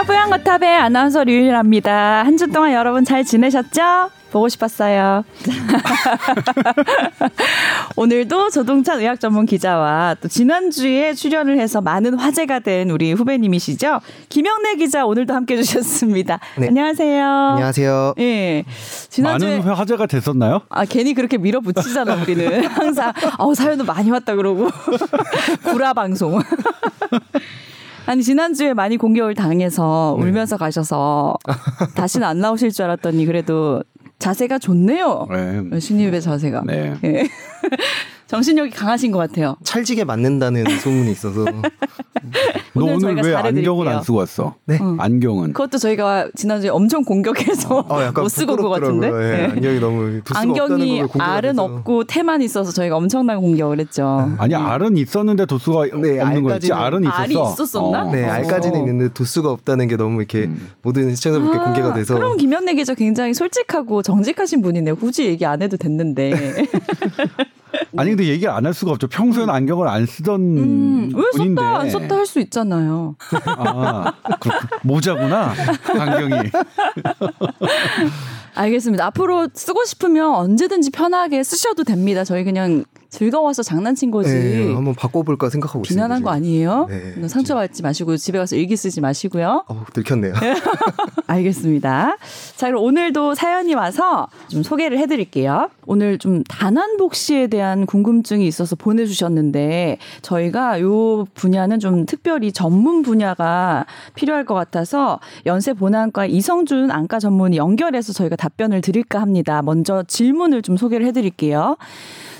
안녕하세요. 뽀양거탑의 아나운서 류일합니다. 한 주 동안 여러분 잘 지내셨죠? 보고 싶었어요. 오늘도 조동찬 의학 전문 기자와 또 지난주에 출연을 해서 많은 화제가 된 우리 후배님이시죠. 김영래 기자 오늘도 함께 해주셨습니다. 네. 안녕하세요. 안녕하세요. 예. 지난주에 많은 화제가 됐었나요? 아, 괜히 그렇게 밀어붙이잖아, 우리는. 항상, 아우, 사연도 많이 왔다 그러고. 구라 방송. 아니 지난주에 많이 공격을 당해서 네. 울면서 가셔서 다시는 안 나오실 줄 알았더니 그래도 자세가 좋네요. 네. 신입의 자세가. 네. 네. 정신력이 강하신 것 같아요. 찰지게 맞는다는 소문이 있어서. 너 오늘, 왜 안경을 안 쓰고 왔어? 네. 응. 안경은. 그것도 저희가 지난주에 엄청 공격해서 어, 못 쓰고 온 것 같은데. 네. 네. 안경이 너무 안경이 알은 없고 태만 있어서 저희가 엄청나게 공격을 했죠. 아니 알은 있었는데 도수가 네, 없는 거였지. 알은 있었어. 알이 있었었나? 어. 네, 알까지는 어. 있는데 도수가 없다는 게 너무 이렇게 음. 모든 시청자분께 아, 공개가 돼서. 그럼 김현래 기자 굉장히 솔직하고 정직하신 분이네요. 굳이 얘기 안 해도 됐는데. 아니 근데 얘기 안 할 수가 없죠. 평소에는 음. 안경을 안 쓰던 음, 왜 분인데. 썼다 안 썼다 할 수 있잖아요. 아, 모자구나 안경이. 알겠습니다. 앞으로 쓰고 싶으면 언제든지 편하게 쓰셔도 됩니다. 저희 그냥 즐거워서 장난친 거지. 네, 한번 바꿔볼까 생각하고 있습니다. 비난한 거 아니에요? 네, 상처받지 마시고 집에 가서 일기 쓰지 마시고요. 어, 들켰네요. 알겠습니다. 자, 그럼 오늘도 사연이 와서 좀 소개를 해드릴게요. 오늘 좀 단안복 씨에 대한 궁금증이 있어서 보내주셨는데 저희가 요 분야는 좀 특별히 전문 분야가 필요할 것 같아서 연세 보안과 이성준 안과 전문의 연결해서 저희가 답변을 드릴까 합니다. 먼저 질문을 좀 소개를 해드릴게요.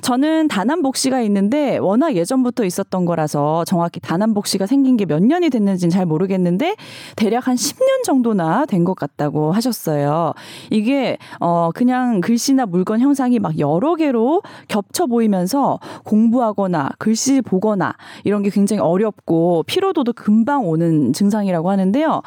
저는 단안복시가 있는데 워낙 예전부터 있었던 거라서 정확히 단안복시가 생긴 게 몇 년이 됐는지는 잘 모르겠는데 대략 한 10년 정도나 된 것 같다고 하셨어요. 이게 어 그냥 글씨나 물건 형상이 막 여러 개로 겹쳐 보이면서 공부하거나 글씨 보거나 이런 게 굉장히 어렵고 피로도도 금방 오는 증상이라고 하는데요.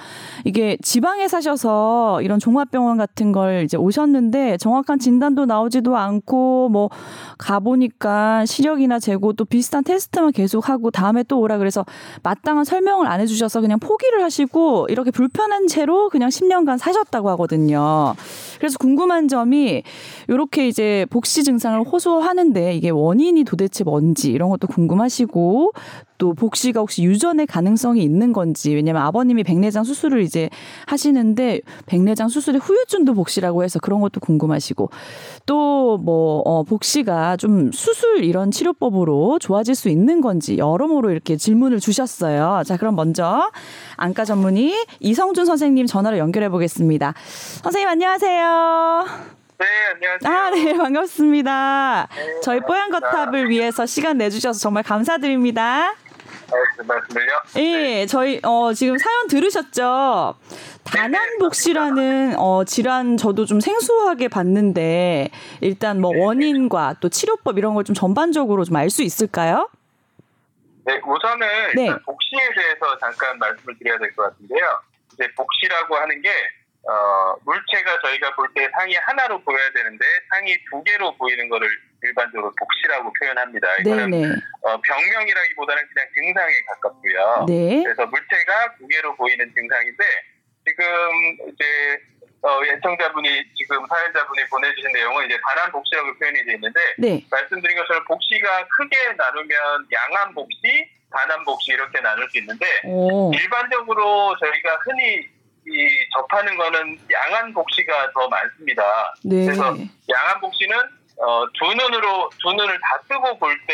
이게 지방에 사셔서 이런 종합병원 같은 걸 이제 오셨는데 정확한 진단도 나오지도 않고 뭐 가 보니까 시력이나 재고 또 비슷한 테스트만 계속 하고 다음에 또 오라 그래서 마땅한 설명을 안 해주셔서 그냥 포기를 하시고 이렇게 불편한 채로 그냥 10년간 사셨다고 하거든요. 그래서 궁금한 점이 이렇게 이제 복시 증상을 호소하는데 이게 원인이 도대체 뭔지 이런 것도 궁금하시고 또 복시가 혹시 유전의 가능성이 있는 건지 왜냐면 아버님이 백내장 수술을 이제 하시는데 백내장 수술의 후유증도 복시라고 해서 그런 것도 궁금하시고 또뭐 어, 복시가 좀 수술 이런 치료법으로 좋아질 수 있는 건지 여러모로 이렇게 질문을 주셨어요. 자 그럼 먼저 안과 전문의 이성준 선생님 전화로 연결해 보겠습니다. 선생님 안녕하세요. 네, 안녕하세요. 아, 네, 반갑습니다. 네, 저희 뽀얀 거탑을 위해서 시간 내주셔서 정말 감사드립니다. 네, 말씀을요? 예, 저희 어 지금 사연 들으셨죠? 단안복시라는 어 질환 저도 좀 생소하게 봤는데 일단 뭐 원인과 또 치료법 이런 걸 좀 전반적으로 좀 알 수 있을까요? 네, 우선은 네. 복시에 대해서 잠깐 말씀을 드려야 될 것 같은데요. 이제 복시라고 하는 게 어, 물체가 저희가 볼 때 상이 하나로 보여야 되는데 상이 두 개로 보이는 거를 일반적으로 복시라고 표현합니다. 이거는 어, 병명이라기보다는 그냥 증상에 가깝고요. 네. 그래서 물체가 두 개로 보이는 증상인데 지금 이제 어, 예청자분이 지금 사연자분이 보내주신 내용은 이제 반환 복시라고 표현이 되어 있는데 네. 말씀드린 것처럼 복시가 크게 나누면 양안 복시, 반환 복시 이렇게 나눌 수 있는데 오. 일반적으로 저희가 흔히 이 접하는 거는 양안 복시가 더 많습니다. 네. 그래서 양안 복시는 어, 두 눈으로 두 눈을 다 뜨고 볼 때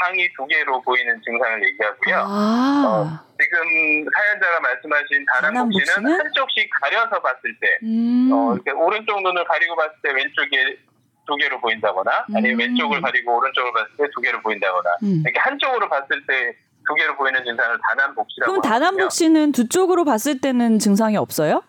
상이 두 개로 보이는 증상을 얘기하고요. 아. 어, 지금 사연자가 말씀하신 다른 복시는 한쪽씩 가려서 봤을 때, 음. 어, 이렇게 오른쪽 눈을 가리고 봤을 때 왼쪽에 두 개로 보인다거나, 아니면 음. 왼쪽을 가리고 오른쪽을 봤을 때 두 개로 보인다거나, 음. 이렇게 한쪽으로 봤을 때 두 개로 보이는 증상을 단안복시라고 그럼 단안복시는 두 쪽으로 봤을 때는 증상이 없어요?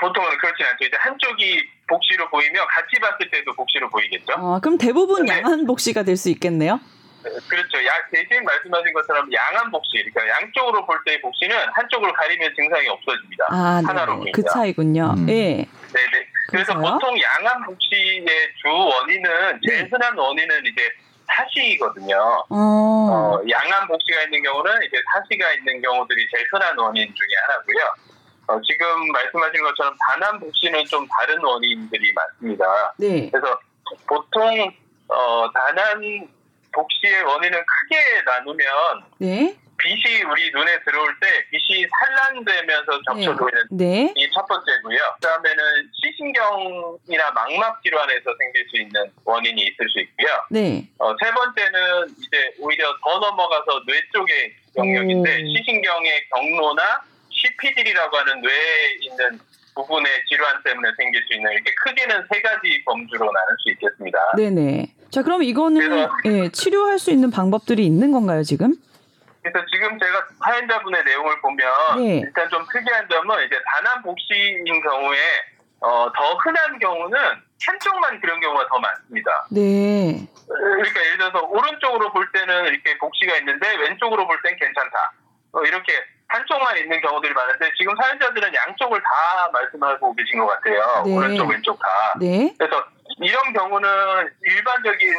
보통은 그렇진 않죠. 이제 한쪽이 복시로 보이면 같이 봤을 때도 복시로 보이겠죠. 아, 그럼 대부분 네. 양안 복시가 될 수 있겠네요. 그렇죠. 야, 대신 말씀하신 것처럼 양안 복시, 그러니까 양쪽으로 볼 때의 복시는 한쪽으로 가리면 증상이 없어집니다. 아, 네. 하나로 보이면. 그 차이군요. 음. 예. 네. 네네. 그래서 그래서요? 보통 양안 복시의 주 원인은 제일 네. 흔한 원인은 이제 사시거든요. 어. 어, 양안 복시가 있는 경우는 이제 사시가 있는 경우들이 제일 흔한 원인 중에 하나고요. 어, 지금 말씀하신 것처럼 단암 복시는 좀 다른 원인들이 많습니다. 네. 그래서 보통 어, 단암 복시의 원인은 크게 나누면 네. 빛이 우리 눈에 들어올 때 빛이 산란되면서 접촉 보이는 네. 이첫 번째고요. 그다음에는 시신경이나 망막 질환에서 생길 수 있는 원인이 있을 수 있고요. 네. 어, 세 번째는 이제 오히려 더 넘어가서 뇌 쪽의 영역인데 음. 시신경의 경로나 CPD라고 하는 뇌에 있는 부분의 질환 때문에 생길 수 있는 이렇게 크게는 세 가지 범주로 나눌 수 있겠습니다. 네네. 자, 그럼 이거는 예, 치료할 수 있는 방법들이 있는 건가요, 지금? 그래서 지금 제가 사연자분의 내용을 보면 네. 일단 좀 특이한 점은 이제 단암 복시인 경우에 어, 더 흔한 경우는 한쪽만 그런 경우가 더 많습니다. 네. 그러니까 예를 들어서 오른쪽으로 볼 때는 이렇게 복시가 있는데 왼쪽으로 볼 땐 괜찮다. 어, 이렇게 한쪽만 있는 경우들이 많은데 지금 사연자들은 양쪽을 다 말씀하고 계신 것 같아요. 네. 오른쪽 왼쪽 다. 네. 그래서 이런 경우는 일반적인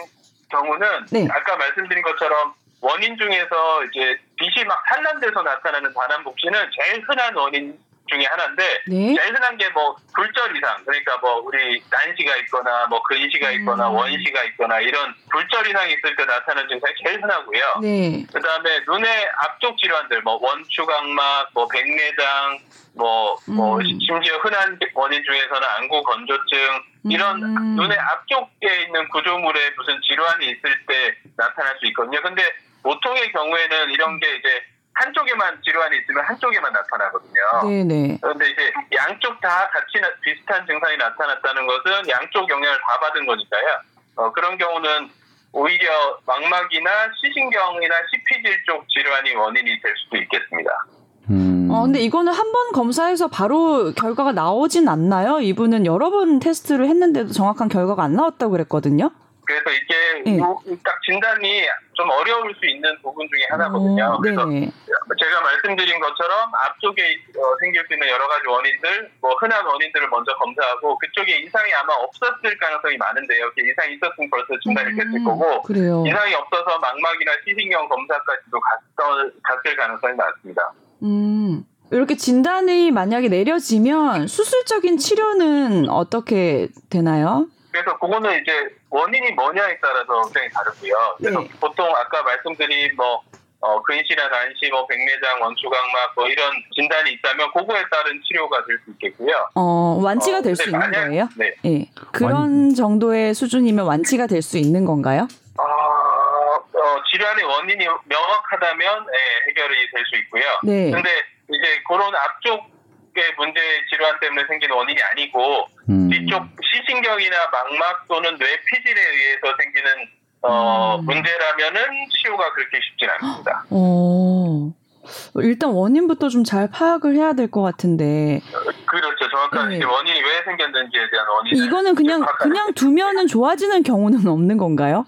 경우는 네. 아까 말씀드린 것처럼 원인 중에서 이제 빛이 막 산란돼서 나타나는 단암 복시는 제일 흔한 원인 중에 하나인데 네. 제일 흔한 게뭐 굴절 이상 그러니까 뭐 우리 난시가 있거나 뭐 근시가 있거나 음. 원시가 있거나 이런 굴절 이상이 있을 때 나타나는 증상이 제일 흔하고요. 네. 그다음에 눈의 앞쪽 질환들 뭐 원추각막, 뭐 백내장, 뭐, 뭐 음. 심지어 흔한 원인 중에서는 안구 건조증 이런 음. 눈의 앞쪽에 있는 구조물에 무슨 질환이 있을 때 나타날 수 있거든요. 근데 보통의 경우에는 이런 게 이제 한쪽에만 질환이 있으면 한쪽에만 나타나거든요. 네네. 그런데 이제 양쪽 다 같이 나- 비슷한 증상이 나타났다는 것은 양쪽 영향을 다 받은 거니까요. 어, 그런 경우는 오히려 망막이나 시신경이나 CP질 쪽 질환이 원인이 될 수도 있겠습니다. 음. 어, 근데 이거는 한 번 검사해서 바로 결과가 나오진 않나요? 이분은 여러 번 테스트를 했는데도 정확한 결과가 안 나왔다고 그랬거든요. 그래서 이게 네. 요- 딱 진단이 좀 어려울 수 있는 부분 중에 하나거든요. 어, 그래서 네네. 제가 말씀드린 것처럼 앞쪽에 어, 생길 수 있는 여러 가지 원인들, 뭐 흔한 원인들을 먼저 검사하고 그쪽에 이상이 아마 없었을 가능성이 많은데요. 이상이 있었으면 벌써 진단이 됐을 음, 거고 그래요. 이상이 없어서 망막이나 시신경 검사까지도 갔을, 갔을 가능성이 많습니다. 음. 이렇게 진단이 만약에 내려지면 수술적인 치료는 어떻게 되나요? 그래서 그거는 이제 원인이 뭐냐에 따라서 굉장히 다르고요. 그래서 네. 보통 아까 말씀드린 뭐 어, 근시나 난시, 뭐 백내장, 원추각막 뭐 이런 진단이 있다면 그거에 따른 치료가 될 수 있겠고요. 어, 완치가 어, 될수 근데 있는 만약- 거예요? 네. 예. 그런 정도의 수준이면 완치가 될 수 있는 건가요? 어, 어, 질환의 원인이 명확하다면 예, 해결이 될 수 있고요. 네. 근데 이제 그런 앞쪽 의 문제 질환 때문에 생긴 원인이 아니고 음. 뒤쪽 시신경이나 망막 또는 뇌 피질에 의해서 생기는 어, 음. 문제라면은 치료가 그렇게 쉽진 않습니다. 어. 일단 원인부터 좀 잘 파악을 해야 될 것 같은데 그렇죠. 정확한 네. 원인이 왜 생겼는지에 대한 원인. 이거는 그냥 그냥 두면은 좋아지는 경우는 없는 건가요?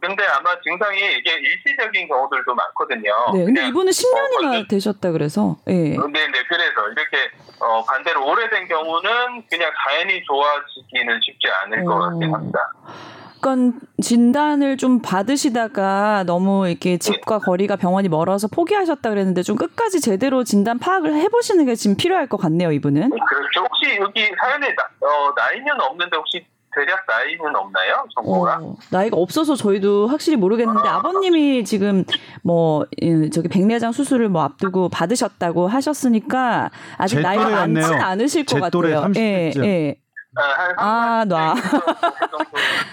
근데 아마 증상이 이게 일시적인 경우들도 많거든요. 네. 근데 이분은 10년이나 어, 먼저- 되셨다 그래서 예. 네, 네. 그래서 이렇게 어, 반대로 오래된 경우는 그냥 자연히 좋아지기는 쉽지 않을 것 어. 같긴 합니다. 그러니까 진단을 좀 받으시다가 너무 이렇게 집과 거리가 병원이 멀어서 포기하셨다 그랬는데 좀 끝까지 제대로 진단 파악을 해보시는 게 지금 필요할 것 같네요, 이분은. 그렇죠. 혹시 여기 사연에 나, 어, 나이는 없는데 혹시 대략 나이는 없나요? 정보가? 어, 나이가 없어서 저희도 확실히 모르겠는데 아 버님이 지금 뭐 예, 저기 백내장 수술을 뭐 앞두고 받으셨다고 하셨으니까 아직 제 나이가 많진. 않으실 것제 또래 같아요. 30 예, 대쯤. 예. 아, 한 아, 놔.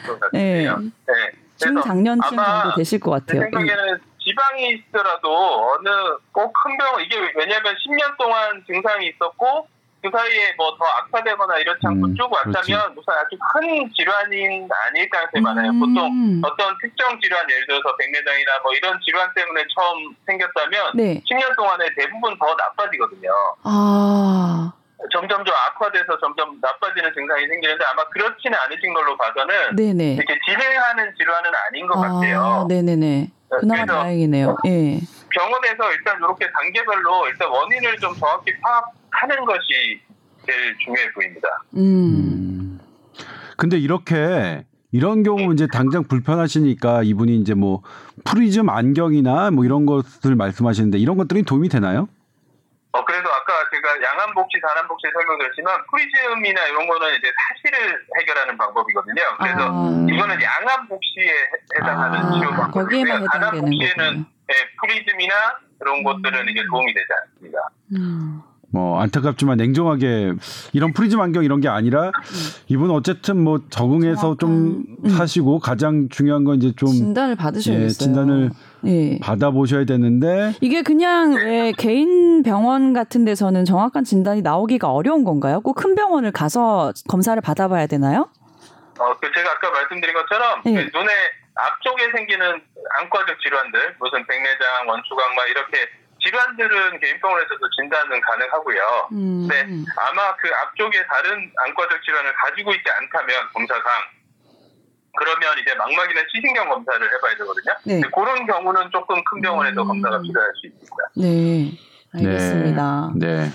정도 예. 같아요. 네. 중장년층 아마 정도 되실 것제 같아요. 예. 생각에는 지방이 있더라도 어느 꼭 큰 병원 이게 왜냐하면 10년 동안 증상이 있었고 그 사이에 뭐 더 악화되거나 이렇지 않고 음, 쭉 왔다면 무슨 아주 큰 질환인 아닐 가능성이 많아요. 음. 보통 어떤 특정 질환 예를 들어서 백내장이나 뭐 이런 질환 때문에 처음 생겼다면 네. 10년 동안에 대부분 더 나빠지거든요. 아, 점점 더 악화돼서 점점 나빠지는 증상이 생기는데 아마 그렇지는 않으신 걸로 봐서는 네네. 이렇게 진행하는 질환은 아닌 것 같아요. 아, 네네네. 그나마 그래서 다행이네요. 예. 병원에서 일단 이렇게 단계별로 일단 원인을 좀 정확히 파악 하는 것이 제일 중요해 보입니다. 음. 음. 근데 이렇게 이런 경우 이제 당장 불편하시니까 이분이 이제 뭐 프리즘 안경이나 뭐 이런 것들 말씀하시는데 이런 것들이 도움이 되나요? 어, 그래서 아까 제가 양안복시, 단안복시 설명드렸지만 프리즘이나 이런 거는 이제 사시를 해결하는 방법이거든요. 그래서 아. 이거는 양안복시에 해당하는 아, 치료 방법이고요. 거군요. 네, 프리즘이나 이런 것들은 이제 도움이 되지 않습니다. 음. 뭐 안타깝지만 냉정하게 이런 프리즘 안경 이런 게 아니라 이분 어쨌든 뭐 적응해서 좀 정확한, 음. 사시고 가장 중요한 건 이제 좀 진단을 받으셔야겠어요. 예, 진단을 예. 받아보셔야 되는데 이게 그냥 왜 개인 병원 같은 데서는 정확한 진단이 나오기가 어려운 건가요? 꼭 큰 병원을 가서 검사를 받아봐야 되나요? 어, 그 제가 아까 말씀드린 것처럼 네. 그 눈의 앞쪽에 생기는 안과적 질환들, 무슨 백내장, 원추각막 이렇게 질환들은 개인병원에서도 진단은 가능하고요. 음. 네, 아마 그 앞쪽에 다른 안과적 질환을 가지고 있지 않다면 검사상 그러면 이제 망막이나 시신경 검사를 해봐야 되거든요. 네. 그런 경우는 조금 큰 병원에서 음. 검사가 필요할 수 있습니다. 네. 알겠습니다. 네, 네.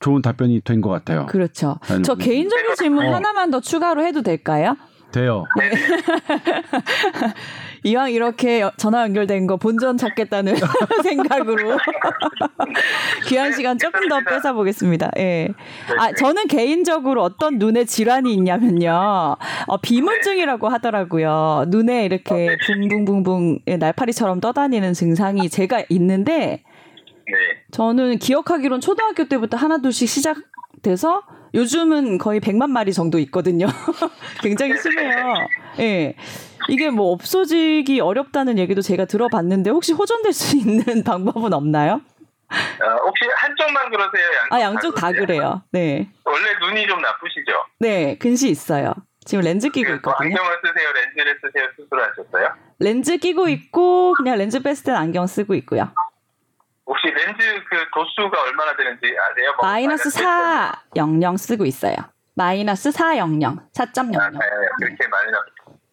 좋은 답변이 된 것 같아요. 그렇죠. 아니, 저 뭐- 개인적인 질문 어. 하나만 더 추가로 해도 될까요? 돼요. 이왕 이렇게 여- 전화 연결된 거 본전 찾겠다는 생각으로 귀한 시간 조금 더 뺏어 보겠습니다. 예. 아, 저는 개인적으로 어떤 눈에 질환이 있냐면요. 어, 비문증이라고 하더라고요. 눈에 이렇게 붕붕붕붕 예, 날파리처럼 떠다니는 증상이 제가 있는데 네. 저는 기억하기론 초등학교 때부터 하나둘씩 시작돼서 요즘은 거의 100만 마리 정도 있거든요. 굉장히 심해요. 예. 이게 뭐 없어지기 어렵다는 얘기도 제가 들어봤는데 혹시 호전될 수 있는 방법은 없나요? 어, 혹시 한쪽만 그러세요? 양쪽 아, 양쪽 다 그러세요? 그래요. 네. 원래 눈이 좀 나쁘시죠? 네, 근시 있어요. 지금 렌즈 끼고 그, 뭐 있거든요. 안경을 쓰세요? 렌즈를 쓰세요? 수술하셨어요? 렌즈 끼고 있고 그냥 렌즈 뺐을 땐 안경 쓰고 있고요. 혹시 렌즈 그 도수가 얼마나 되는지 아세요? 뭐 마이너스 400 쓰고 있어요. 마이너스 400, 아, 4.00. 네, 그렇게 나.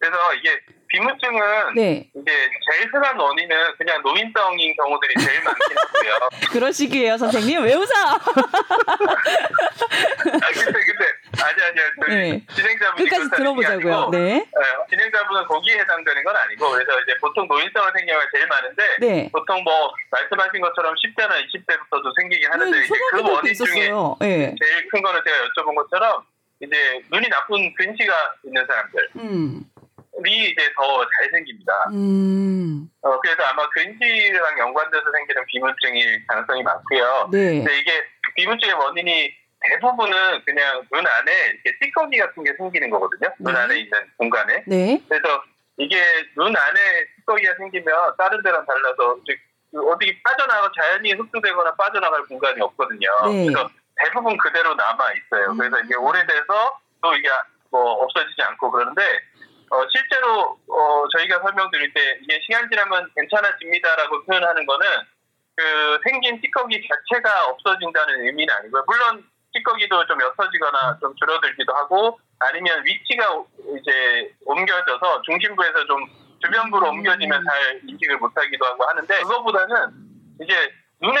그래서 이게 비무증은 네, 이제 제일 흔한 원인은 그냥 노인성인 경우들이 제일 많긴 하고요. 그러시기에요, 선생님. 왜 웃어? 아, 근데 근데 아니 아니요. 저희 네. 진행자분이 끝까지 들어보자고요. 아니고, 네. 네, 진행자분은 거기에 해당되는 건 아니고 그래서 이제 보통 노인성을 생겨가 제일 많은데 네. 보통 뭐 말씀하신 것처럼 10대나 20대부터도 생기긴 하는데 네, 이제 그 원인 중에 있었어요. 네. 제일 큰 거는 제가 여쭤본 것처럼 이제 눈이 나쁜 근시가 있는 사람들이 음. 이제 더잘 생깁니다. 음. 어, 그래서 아마 근시랑 연관돼서 생기는 비문증일 가능성이 많고요. 네. 근데 이게 비문증의 원인이 대부분은 그냥 눈 안에 이렇게 찌꺼기 같은 게 생기는 거거든요. 눈 네. 안에 있는 공간에. 네. 그래서 이게 눈 안에 찌꺼기가 생기면 다른 데랑 달라서 그 어디 빠져나가 자연히 흡수되거나 빠져나갈 공간이 없거든요. 네. 그래서 대부분 그대로 남아 있어요. 그래서 이게 음. 오래돼서 또 이게 뭐 없어지지 않고 그러는데 어, 실제로 어, 저희가 설명드릴 때 이게 시간 지나면 괜찮아집니다라고 표현하는 거는 그 생긴 찌꺼기 자체가 없어진다는 의미는 아니고요. 물론 찌꺼기도 좀 옅어지거나 좀 줄어들기도 하고 아니면 위치가 이제 옮겨져서 중심부에서 좀 주변부로 옮겨지면 잘 인식을 못하기도 하고 하는데 그거보다는 이제 눈에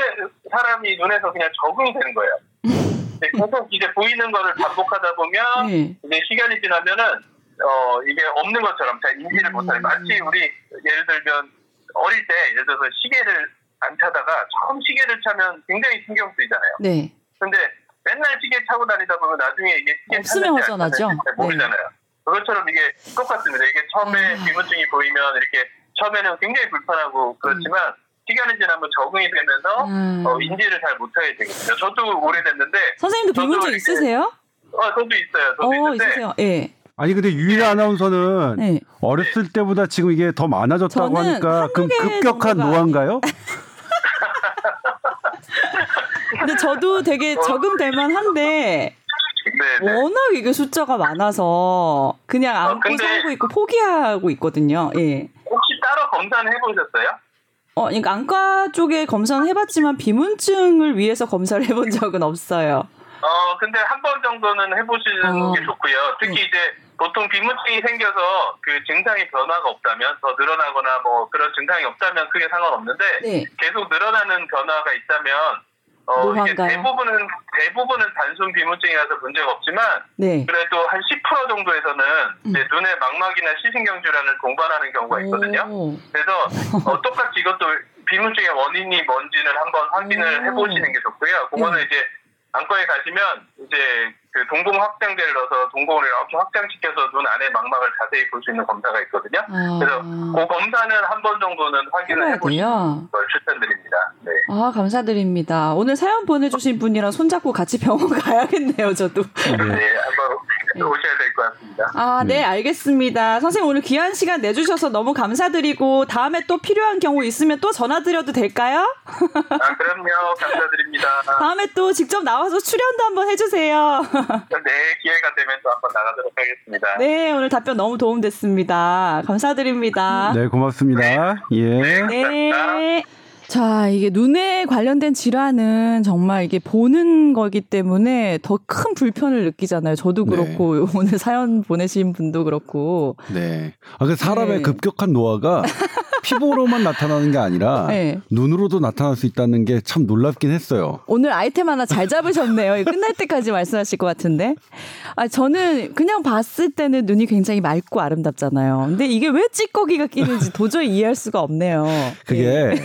사람이 눈에서 그냥 적응이 되는 거예요. 계속 이제 보이는 거를 반복하다 보면 네. 이제 시간이 지나면은 어 이게 없는 것처럼 잘 인지를 음. 못하요 마치 우리 예를 들면 어릴 때 예를 들어서 시계를 안 차다가 처음 시계를 차면 굉장히 신경 쓰이잖아요. 네. 근데 맨날 시계 차고 다니다 보면 나중에 이게 시계 없으면 안 허전하죠. 잘 모르잖아요. 그것처럼 이게 똑같습니다. 이게 처음에 아. 비문증이 보이면 이렇게 처음에는 굉장히 불편하고 그렇지만 시간이 지나면 적응이 되면서 음. 어, 인지를 잘 못하게 되거든요. 저도 오래됐는데 선생님도 비문증 있으세요? 어, 저도 있어요. 저도 어, 있는데 있으세요. 예. 아니 근데 유일 아나운서는 네. 어렸을 때보다 지금 이게 더 많아졌다고 하니까 그 급격한 노화인가요? 근데 저도 되게 적응될 만한데 네, 네. 워낙 이게 숫자가 많아서 그냥 아, 안고 근데- 살고 있고 포기하고 있거든요. 예. 혹시 따로 검사는 해보셨어요? 어, 그러니까 안과 쪽에 검사는 해봤지만 비문증을 위해서 검사를 해본 적은 없어요. 어, 근데 한 번 정도는 해보시는 어. 게 좋고요. 특히 네. 이제 보통 비문증이 생겨서 그 증상이 변화가 없다면 더 늘어나거나 뭐 그런 증상이 없다면 크게 상관없는데 네. 계속 늘어나는 변화가 있다면 어, 이게 노화인가요? 대부분은 대부분은 단순 비문증이라서 문제가 없지만 네. 그래도 한 10% 정도에서는 이제 눈의 망막이나 시신경 질환을 동반하는 경우가 있거든요. 오. 그래서 어, 똑같이 이것도 비문증의 원인이 뭔지는 한번 확인을 오. 해보시는 게 좋고요. 그거는 네. 이제 안과에 가시면 이제 그 동공 확장제를 넣어서 동공을 이렇게 확장시켜서 눈 안에 망막을 자세히 볼 수 있는 검사가 있거든요. 아. 그래서 그 검사는 한 번 정도는 확인을 해보시는. 걸 추천드립니다. 네. 아, 감사드립니다. 오늘 사연 보내주신 분이랑 손잡고 같이 병원 가야겠네요, 저도. 네, 한번 오셔야 될 것 같습니다. 아, 네, 알겠습니다. 선생님 오늘 귀한 시간 내주셔서 너무 감사드리고 다음에 또 필요한 경우 있으면 또 전화드려도 될까요? 아, 그럼요. 감사드립니다. 다음에 또 직접 나와서 출연도 한번 해주세요. 네, 기회가 되면 또 한번 나가도록 하겠습니다. 네, 오늘 답변 너무 도움됐습니다. 감사드립니다. 네, 고맙습니다. 예. 네. 자, 이게 눈에 관련된 질환은 정말 이게 보는 거기 때문에 더 큰 불편을 느끼잖아요. 저도 네. 그렇고 오늘 사연 보내신 분도 그렇고. 네. 아, 그 사람의 네. 급격한 노화가 피부로만 나타나는 게 아니라 네. 눈으로도 나타날 수 있다는 게 참 놀랍긴 했어요. 오늘 아이템 하나 잘 잡으셨네요. 끝날 때까지 말씀하실 것 같은데. 아, 저는 그냥 봤을 때는 눈이 굉장히 맑고 아름답잖아요. 근데 이게 왜 찌꺼기가 끼는지 도저히 이해할 수가 없네요. 그게 네.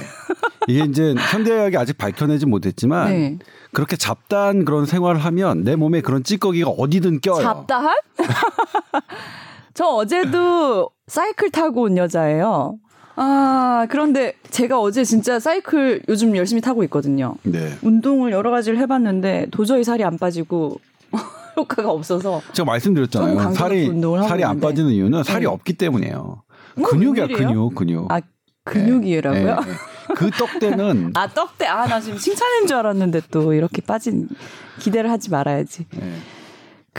이게 이제 현대의학이 아직 밝혀내지 못했지만 네. 그렇게 잡다한 그런 생활을 하면 내 몸에 그런 찌꺼기가 어디든 껴요. 잡다한? 저 어제도 사이클 타고 온 여자예요. 아, 그런데 제가 어제 진짜 사이클 요즘 열심히 타고 있거든요. 네. 운동을 여러 가지를 해봤는데 도저히 살이 안 빠지고 효과가 없어서. 제가 말씀드렸잖아요. 살이 살이 안. 빠지는 이유는 살이 네. 없기 때문이에요. 어, 근육이야? 근육, 근육. 아, 근육이라고요? 네, 네. 그 떡대는 아, 떡대. 아, 나 지금 칭찬인 줄 알았는데 또 이렇게 빠진 기대를 하지 말아야지.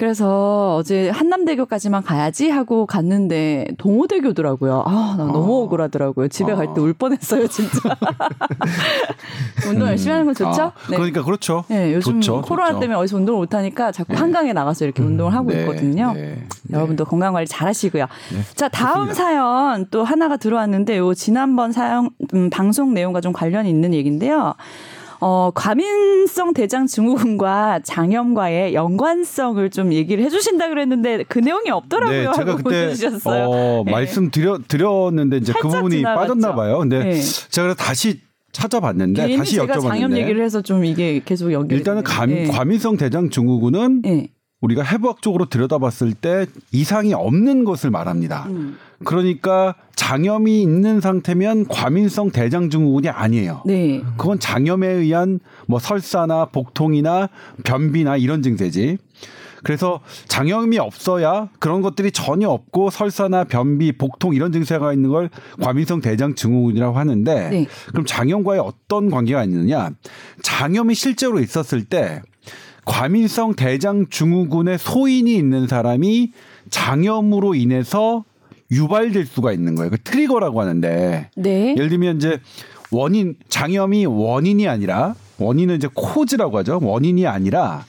네. 그래서 어제 한남대교까지만 가야지 하고 갔는데 동호대교더라고요. 아, 나 너무 아. 억울하더라고요. 집에 갈때 아. 울 뻔했어요, 진짜. 운동 열심히 하는 건 좋죠? 아, 그러니까 그렇죠. 네, 요즘 좋죠, 코로나 좋죠. 때문에 어디서 운동을 못 하니까 자꾸 한강에 나가서 이렇게 운동을 하고 네, 있거든요. 네, 여러분도 건강 관리 잘 하시고요. 네, 자, 다음 좋습니다. 사연 또 하나가 들어왔는데 요 지난번 사연 음, 방송 내용과 좀 관련이 있는 얘기인데요. 어, 과민성 대장 증후군과 장염과의 연관성을 좀 얘기를 해주신다 그랬는데 그 내용이 없더라고요. 네, 제가 그때. 어, 네. 말씀 드려 드렸는데 이제 그 부분이 지나갔죠. 빠졌나 봐요. 근데 네. 제가 다시 찾아봤는데 다시 제가 장염 여쭤봤는데 얘기를 해서 좀 이게 계속 연결이 일단은. 감, 네. 과민성 대장 증후군은 네. 우리가 해부학적으로 들여다봤을 때 이상이 없는 것을 말합니다. 음. 그러니까 장염이 있는 상태면 과민성 대장 증후군이 아니에요. 네. 그건 장염에 의한 뭐 설사나 복통이나 변비나 이런 증세지. 그래서 장염이 없어야 그런 것들이 전혀 없고 설사나 변비, 복통 이런 증세가 있는 걸 과민성 대장 증후군이라고 하는데 네. 그럼 장염과의 어떤 관계가 있느냐? 장염이 실제로 있었을 때 과민성 대장 증후군의 소인이 있는 사람이 장염으로 인해서 유발될 수가 있는 거예요. 그 트리거라고 하는데 네. 예를 들면 이제 원인 장염이 원인이 아니라 원인은 이제 코즈라고 하죠. 원인이 아니라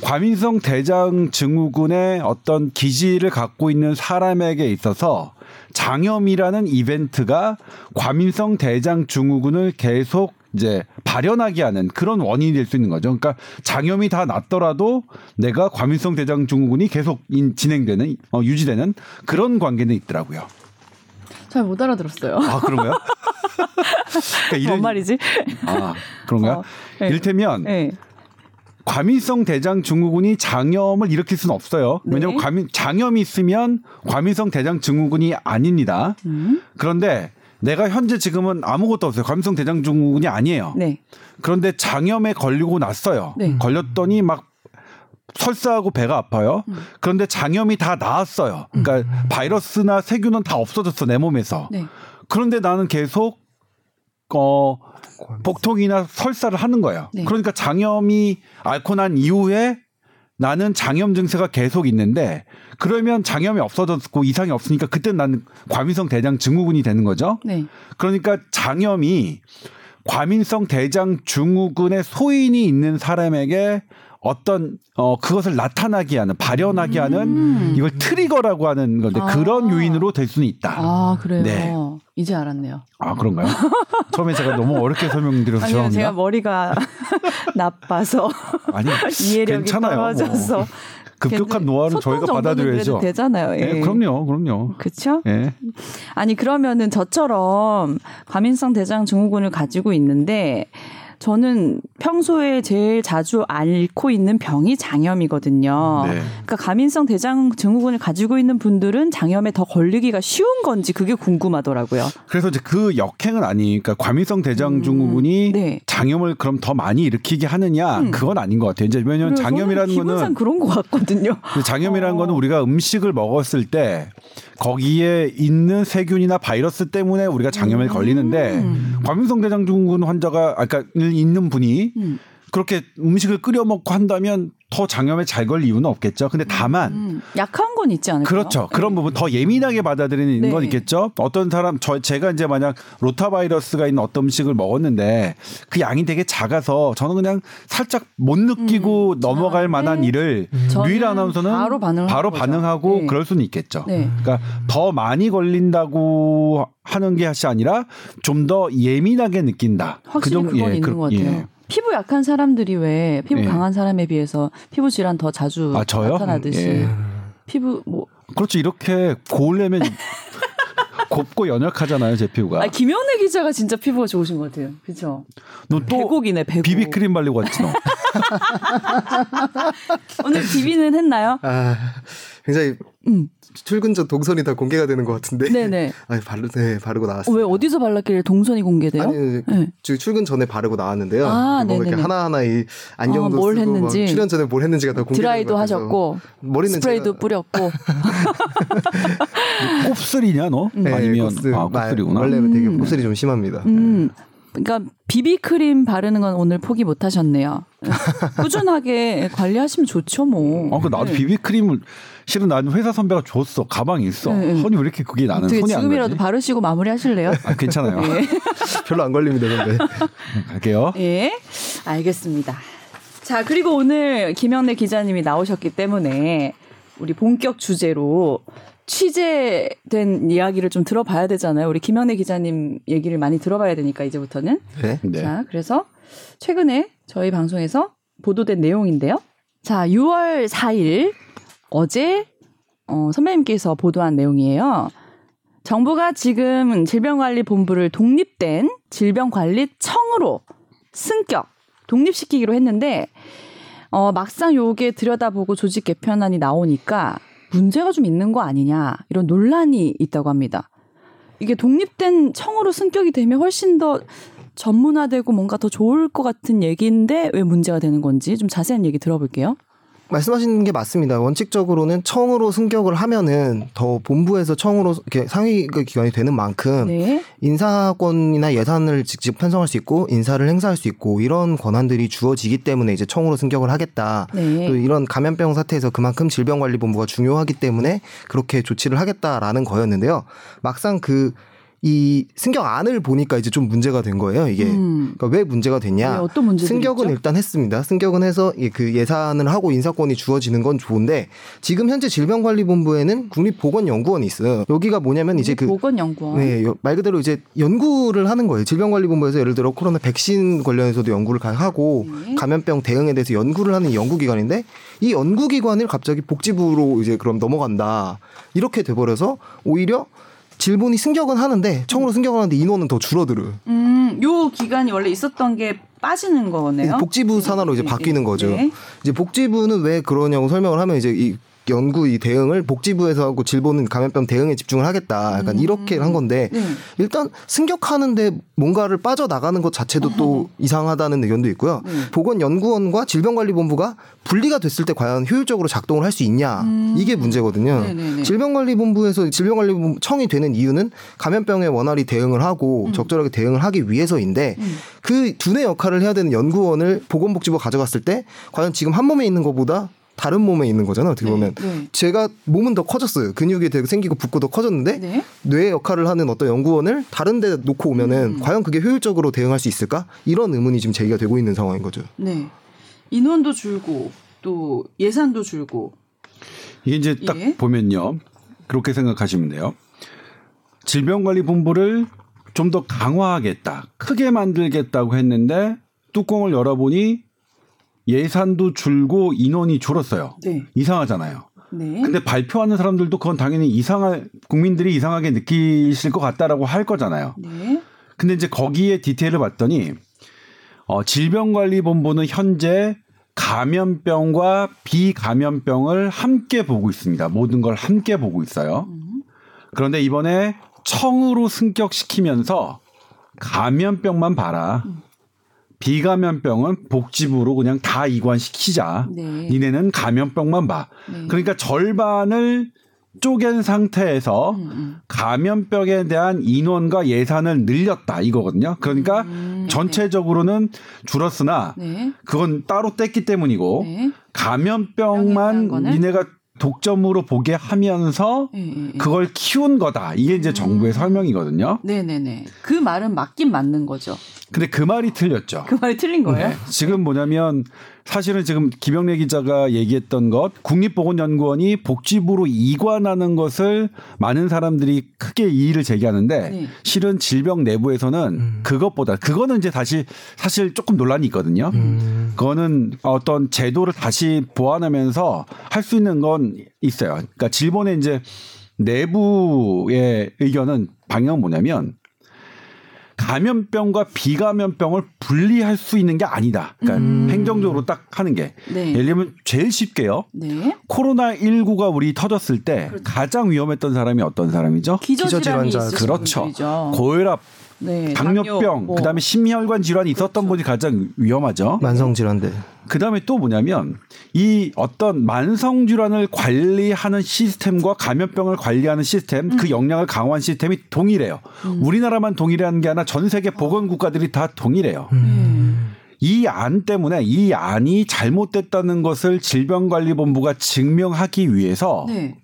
과민성 대장 증후군의 어떤 기질을 갖고 있는 사람에게 있어서 장염이라는 이벤트가 과민성 대장 증후군을 계속 이제 발현하게 하는 그런 원인이 될 수 있는 거죠. 그러니까 장염이 다 났더라도 내가 과민성 대장 증후군이 계속 인- 진행되는 어, 유지되는 그런 관계는 있더라고요. 잘 못 알아들었어요. 아 그런가요? 그러니까 뭔 말이지? 아 그런가요? 어, 네. 이를테면 네. 과민성 대장 증후군이 장염을 일으킬 수는 없어요. 왜냐하면 네. 과민 장염이 있으면 과민성 대장 증후군이 아닙니다. 음. 그런데 내가 현재 지금은 아무것도 없어요. 과민성 대장 증후군이 아니에요. 네. 그런데 장염에 걸리고 났어요. 네. 걸렸더니 막 설사하고 배가 아파요. 음. 그런데 장염이 다 나았어요. 그러니까 바이러스나 세균은 다 없어졌어 내 몸에서. 네. 그런데 나는 계속 어 복통이나 설사를 하는 거예요. 네. 그러니까 장염이 앓고 난 이후에 나는 장염 증세가 계속 있는데 그러면 장염이 없어졌고 이상이 없으니까 그때 나는 과민성 대장 증후군이 되는 거죠. 네. 그러니까 장염이 과민성 대장 증후군의 소인이 있는 사람에게 어떤 어 그것을 나타나게 하는 발현하게 하는 이걸 트리거라고 하는 건데 음. 아. 그런 요인으로 될 수는 있다. 아, 그래요. 네. 이제 알았네요. 아 그런가요? 처음에 제가 너무 어렵게 설명드려서 아니요, 죄송합니다. 제가 머리가 나빠서 아니 이해력이 괜찮아요. 떨어져서 뭐. 급격한 노화를 저희가 받아들여야죠. 되잖아요. 예. 네, 그럼요, 그럼요. 그렇죠? 예. 아니 그러면은 저처럼 과민성 대장 증후군을 가지고 있는데 저는 평소에 제일 자주 앓고 있는 병이 장염이거든요. 네. 그러니까 가민성 대장 증후군을 가지고 있는 분들은 장염에 더 걸리기가 쉬운 건지 그게 궁금하더라고요. 그래서 이제 그 역행은 아니, 그러니까 과민성 대장 증후군이 음, 네. 장염을 그럼 더 많이 일으키게 하느냐? 음. 그건 아닌 것 같아요. 이제 왜냐하면 장염이라는 거는 그런 것 같거든요. 장염이라는 어. 거는 우리가 음식을 먹었을 때 거기에 있는 세균이나 바이러스 때문에 우리가 장염에 음. 걸리는데 과민성 대장 증후군 환자가 아까 있는 분이 음. 그렇게 음식을 끓여 먹고 한다면 더 장염에 잘 걸 이유는 없겠죠. 근데 다만 음, 약한 건 있지 않을까요? 그렇죠. 그런 네. 부분 더 예민하게 받아들이는 네. 건 있겠죠. 어떤 사람 저 제가 이제 만약 로타바이러스가 있는 어떤 음식을 먹었는데 그 양이 되게 작아서 저는 그냥 살짝 못 느끼고 음. 넘어갈 아, 만한 네. 일을 류일 아나운서는 바로, 바로 반응하고 네. 그럴 수는 있겠죠. 네. 그러니까 더 많이 걸린다고 하는 게 아니라 좀 더 예민하게 느낀다. 확실히 그 정도, 그건 예, 있는 그, 것 같아요. 예. 피부 약한 사람들이 왜 피부 예. 강한 사람에 비해서 피부 질환 더 자주 아, 나타나듯이 예. 피부 뭐 그렇죠 이렇게 고울려면 곱고 연약하잖아요 제 피부가. 아, 김현애 기자가 진짜 피부가 좋으신 것 같아요. 그렇죠. 너또 배곡이네 배곡. 비비 크림 바르고 왔지 너. 오늘 비비는 했나요? 아 굉장히 음. 출근 전 동선이 다 공개가 되는 것 같은데. 네네. 아 바르 네 바르고 나왔어요. 어, 왜 어디서 발랐길래 동선이 공개돼요? 아니 네. 출근 전에 바르고 나왔는데요. 아, 네 이렇게 하나 하나 이 안경도 아, 뭘 쓰고 했는지. 출연 전에 뭘 했는지가 다 공개. 드라이도 하셨고 머리는 스프레이도 제가... 뿌렸고. 곱슬이냐 너? 네, 아니면 곱슬. 아 곱슬이구나. 원래 되게 음. 곱슬이 좀 심합니다. 음. 그러니까 비비크림 바르는 건 오늘 포기 못 하셨네요. 꾸준하게 관리하시면 좋죠, 뭐. 아, 그 나도 네. 비비크림을 실은 나는 회사 선배가 줬어. 가방이 있어. 네, 네. 손이 왜 이렇게 그게 나는 손이 안 지금이라도 바르시고 마무리하실래요? 아, 괜찮아요. 네. 별로 안 걸립니다, 근데. 갈게요. 예. 알겠습니다. 자, 그리고 오늘 김영래 기자님이 나오셨기 때문에 우리 본격 주제로 취재된 이야기를 좀 들어봐야 되잖아요. 우리 김영래 기자님 얘기를 많이 들어봐야 되니까 이제부터는. 네. 네. 자, 그래서 최근에 저희 방송에서 보도된 내용인데요. 자, 6월 4일 어제 어, 선배님께서 보도한 내용이에요. 정부가 지금 질병관리본부를 독립된 질병관리청으로 승격 독립시키기로 했는데 어, 막상 요게 들여다보고 조직 개편안이 나오니까 문제가 좀 있는 거 아니냐 이런 논란이 있다고 합니다. 이게 독립된 청으로 승격이 되면 훨씬 더 전문화되고 뭔가 더 좋을 것 같은 얘기인데 왜 문제가 되는 건지 좀 자세한 얘기 들어볼게요. 말씀하시는 게 맞습니다. 원칙적으로는 청으로 승격을 하면은 더 본부에서 청으로 이렇게 상위 그 기관이 되는 만큼 네. 인사권이나 예산을 직접 편성할 수 있고 인사를 행사할 수 있고 이런 권한들이 주어지기 때문에 이제 청으로 승격을 하겠다. 네. 또 이런 감염병 사태에서 그만큼 질병관리본부가 중요하기 때문에 그렇게 조치를 하겠다라는 거였는데요. 막상 그 이 승격 안을 보니까 이제 좀 문제가 된 거예요. 이게 음. 그러니까 왜 문제가 됐냐? 네, 어떤 문제 승격은 있죠? 일단 했습니다. 승격은 해서 그 예산을 하고 인사권이 주어지는 건 좋은데 지금 현재 질병관리본부에는 국립보건연구원이 있어요. 여기가 뭐냐면 이제 그 보건연구원 네, 말 그대로 이제 연구를 하는 거예요. 질병관리본부에서 예를 들어 코로나 백신 관련해서도 연구를 하고 네. 감염병 대응에 대해서 연구를 하는 연구기관인데 이 연구기관을 갑자기 복지부로 이제 그럼 넘어간다 이렇게 돼버려서 오히려 질본이 승격은 하는데 청으로 승격을 하는데 인원은 더 줄어들어요. 음, 요 기간이 원래 있었던 게 빠지는 거네요. 복지부 산하로 이제 네, 바뀌는 네, 거죠. 네. 이제 복지부는 왜 그러냐고 설명을 하면 이제 이 연구 이 대응을 복지부에서 하고 질본은 감염병 대응에 집중을 하겠다. 약간 음. 이렇게 한 건데 네. 일단 승격하는데 뭔가를 빠져나가는 것 자체도 또 이상하다는 의견도 있고요. 네. 보건연구원과 질병관리본부가 분리가 됐을 때 과연 효율적으로 작동을 할 수 있냐 음. 이게 문제거든요. 네네네. 질병관리본부에서 질병관리본부 청이 되는 이유는 감염병에 원활히 대응을 하고 음. 적절하게 대응을 하기 위해서인데 음. 그 두뇌 역할을 해야 되는 연구원을 보건복지부 가져갔을 때 과연 지금 한 몸에 있는 것보다 다른 몸에 있는 거잖아요. 어떻게 네, 보면 네. 제가 몸은 더 커졌어요. 근육이 되게 생기고 붓고 더 커졌는데 네. 뇌 역할을 하는 어떤 연구원을 다른 데 놓고 오면은 음. 과연 그게 효율적으로 대응할 수 있을까? 이런 의문이 지금 제기가 되고 있는 상황인 거죠. 네. 인원도 줄고 또 예산도 줄고 이게 이제 딱 예. 보면요. 그렇게 생각하시면 돼요. 질병관리본부를 좀 더 강화하겠다, 크게 만들겠다고 했는데 뚜껑을 열어보니 예산도 줄고 인원이 줄었어요. 네. 이상하잖아요. 네. 근데 발표하는 사람들도 그건 당연히 이상할 국민들이 이상하게 느끼실 것 같다라고 할 거잖아요. 네. 근데 이제 거기에 디테일을 봤더니 어, 질병관리본부는 현재 감염병과 비감염병을 함께 보고 있습니다. 모든 걸 함께 보고 있어요. 그런데 이번에 청으로 승격시키면서 감염병만 봐라. 비감염병은 복지부로 그냥 다 이관시키자. 네. 니네는 감염병만 봐. 네. 그러니까 절반을 쪼갠 상태에서 음, 음. 감염병에 대한 인원과 예산을 늘렸다 이거거든요. 그러니까 음, 전체적으로는 줄었으나 네. 그건 따로 뗐기 때문이고 네. 감염병만? 니네가 독점으로 보게 하면서 예, 예, 예. 그걸 키운 거다. 이게 이제 정부의 음. 설명이거든요. 네네네. 그 말은 맞긴 맞는 거죠. 근데 그 말이 틀렸죠. 그 말이 틀린 거예요? 네. 지금 뭐냐면 사실은 지금 김영래 기자가 얘기했던 것 국립보건연구원이 복지부로 이관하는 것을 많은 사람들이 크게 이의를 제기하는데 네. 실은 질병 내부에서는 음. 그것보다 그거는 이제 다시 사실 조금 논란이 있거든요. 음. 그거는 어떤 제도를 다시 보완하면서 할 수 있는 건 있어요. 그러니까 질본의 이제 내부의 의견은 방향은 뭐냐면 감염병과 비감염병을 분리할 수 있는 게 아니다. 그러니까 음. 행정적으로 딱 하는 게. 네. 예를 들면 제일 쉽게요. 네. 코로나 19가 우리 터졌을 때 가장 위험했던 사람이 어떤 사람이죠? 기저질환이 기저질환자. 그렇죠. 분들이죠. 고혈압, 네. 당뇨병, 당뇨, 뭐. 그다음에 심혈관 질환이 있었던 분이 가장 위험하죠. 만성 질환들. 그다음에 또 뭐냐면 이 어떤 만성 질환을 관리하는 시스템과 감염병을 관리하는 시스템 그 역량을 강화한 시스템이 동일해요. 우리나라만 동일하는 게 아니라 전 세계 보건 국가들이 다 동일해요. 음. 이안 때문에 이 안이 잘못됐다는 것을 질병관리본부가 증명하기 위해서 네.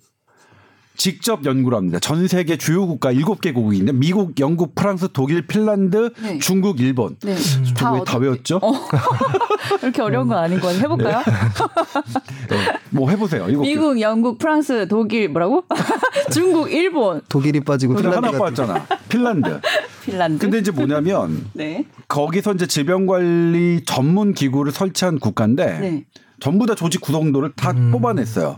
직접 연구를 합니다. 전 세계 주요 국가 7개국이 있는데 미국, 영국, 프랑스, 독일, 핀란드, 네. 중국, 일본. 네. 다, 왜, 다 외웠죠? 이렇게 어려운 건 아닌 거 해볼까요? 네. 뭐 해보세요. 미국, 영국, 프랑스, 독일 뭐라고? 중국, 일본, 독일이 빠지고 근데 하나 핀란드가 빠졌잖아. 핀란드. 핀란드. 근데 이제 뭐냐면 네. 거기서 이제 질병관리 전문 기구를 설치한 국가인데 네. 전부 다 조직 구성도를 다 뽑아냈어요.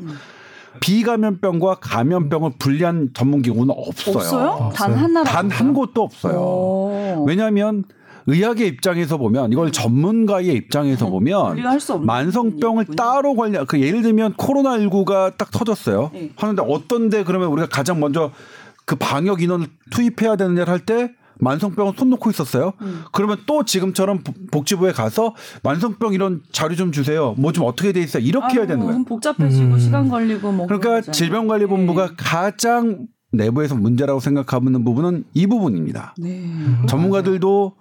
비감염병과 감염병을 분리한 전문 기구는 없어요. 없어요? 단한 나라. 단한 곳도 없어요. 오. 왜냐하면 의학의 입장에서 보면 이걸 전문가의 입장에서 보면 할수 없는 만성병을. 따로 관리 그 예를 들면 코로나 19가 딱 터졌어요. 네. 하는데 어떤데 그러면 우리가 가장 먼저 그 방역 인원을 투입해야 되느냐를 할 때 만성병은 손 놓고 있었어요. 음. 그러면 또 지금처럼 복- 복지부에 가서 만성병 이런 자료 좀 주세요. 뭐 좀 어떻게 돼 있어요. 이렇게 해야 되는 아유, 거예요. 복잡해지고 시간 걸리고 뭐 그러니까. 질병관리본부가 네. 가장 내부에서 문제라고 생각하는 부분은 이 부분입니다. 네. 전문가들도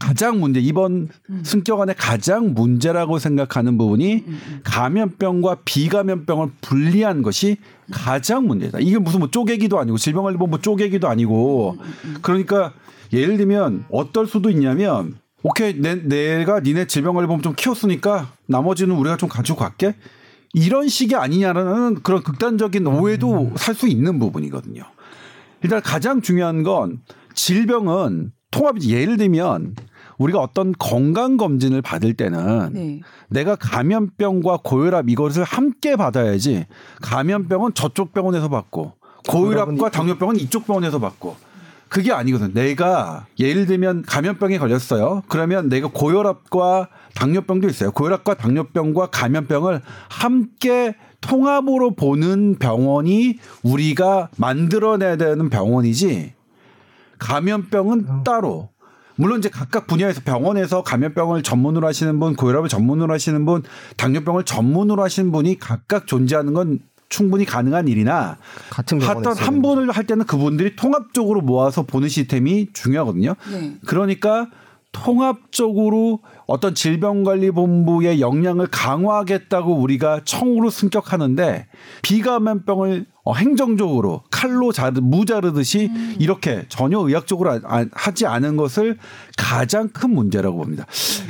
가장 문제 이번 음. 승격안의 가장 문제라고 생각하는 부분이 감염병과 비감염병을 분리한 것이 가장 문제다. 이게 무슨 뭐 쪼개기도 아니고 질병관리본부 쪼개기도 아니고 음, 그러니까 예를 들면 어떨 수도 있냐면 오케이 내, 내가 니네 질병관리본부 좀 키웠으니까 나머지는 우리가 좀 가지고 갈게 이런 식이 아니냐라는 그런 극단적인 오해도 살 수 있는 부분이거든요. 일단 가장 중요한 건 질병은 통합이 예를 들면 우리가 어떤 건강 검진을 받을 때는 네. 내가 감염병과 고혈압 이것을 함께 받아야지 감염병은 저쪽 병원에서 받고 고혈압과 당뇨병은 이쪽 병원에서 받고 그게 아니거든. 내가 예를 들면 감염병에 걸렸어요. 그러면 내가 고혈압과 당뇨병도 있어요. 고혈압과 당뇨병과 감염병을 함께 통합으로 보는 병원이 우리가 만들어내야 되는 병원이지 감염병은 따로 물론 이제 각각 분야에서 병원에서 감염병을 전문으로 하시는 분, 고혈압을 전문으로 하시는 분, 당뇨병을 전문으로 하시는 분이 각각 존재하는 건 충분히 가능한 일이나 같은 병원에 어떤 한 분을 할 때는 그분들이 통합적으로 모아서 보는 시스템이 중요하거든요. 네. 그러니까 통합적으로 어떤 질병관리본부의 역량을 강화하겠다고 우리가 청으로 승격하는데 비감염병을 어, 행정적으로 칼로 자르 무자르듯이 이렇게 전혀 의학적으로 아- 아- 하지 않은 것을 가장 큰 문제라고 봅니다.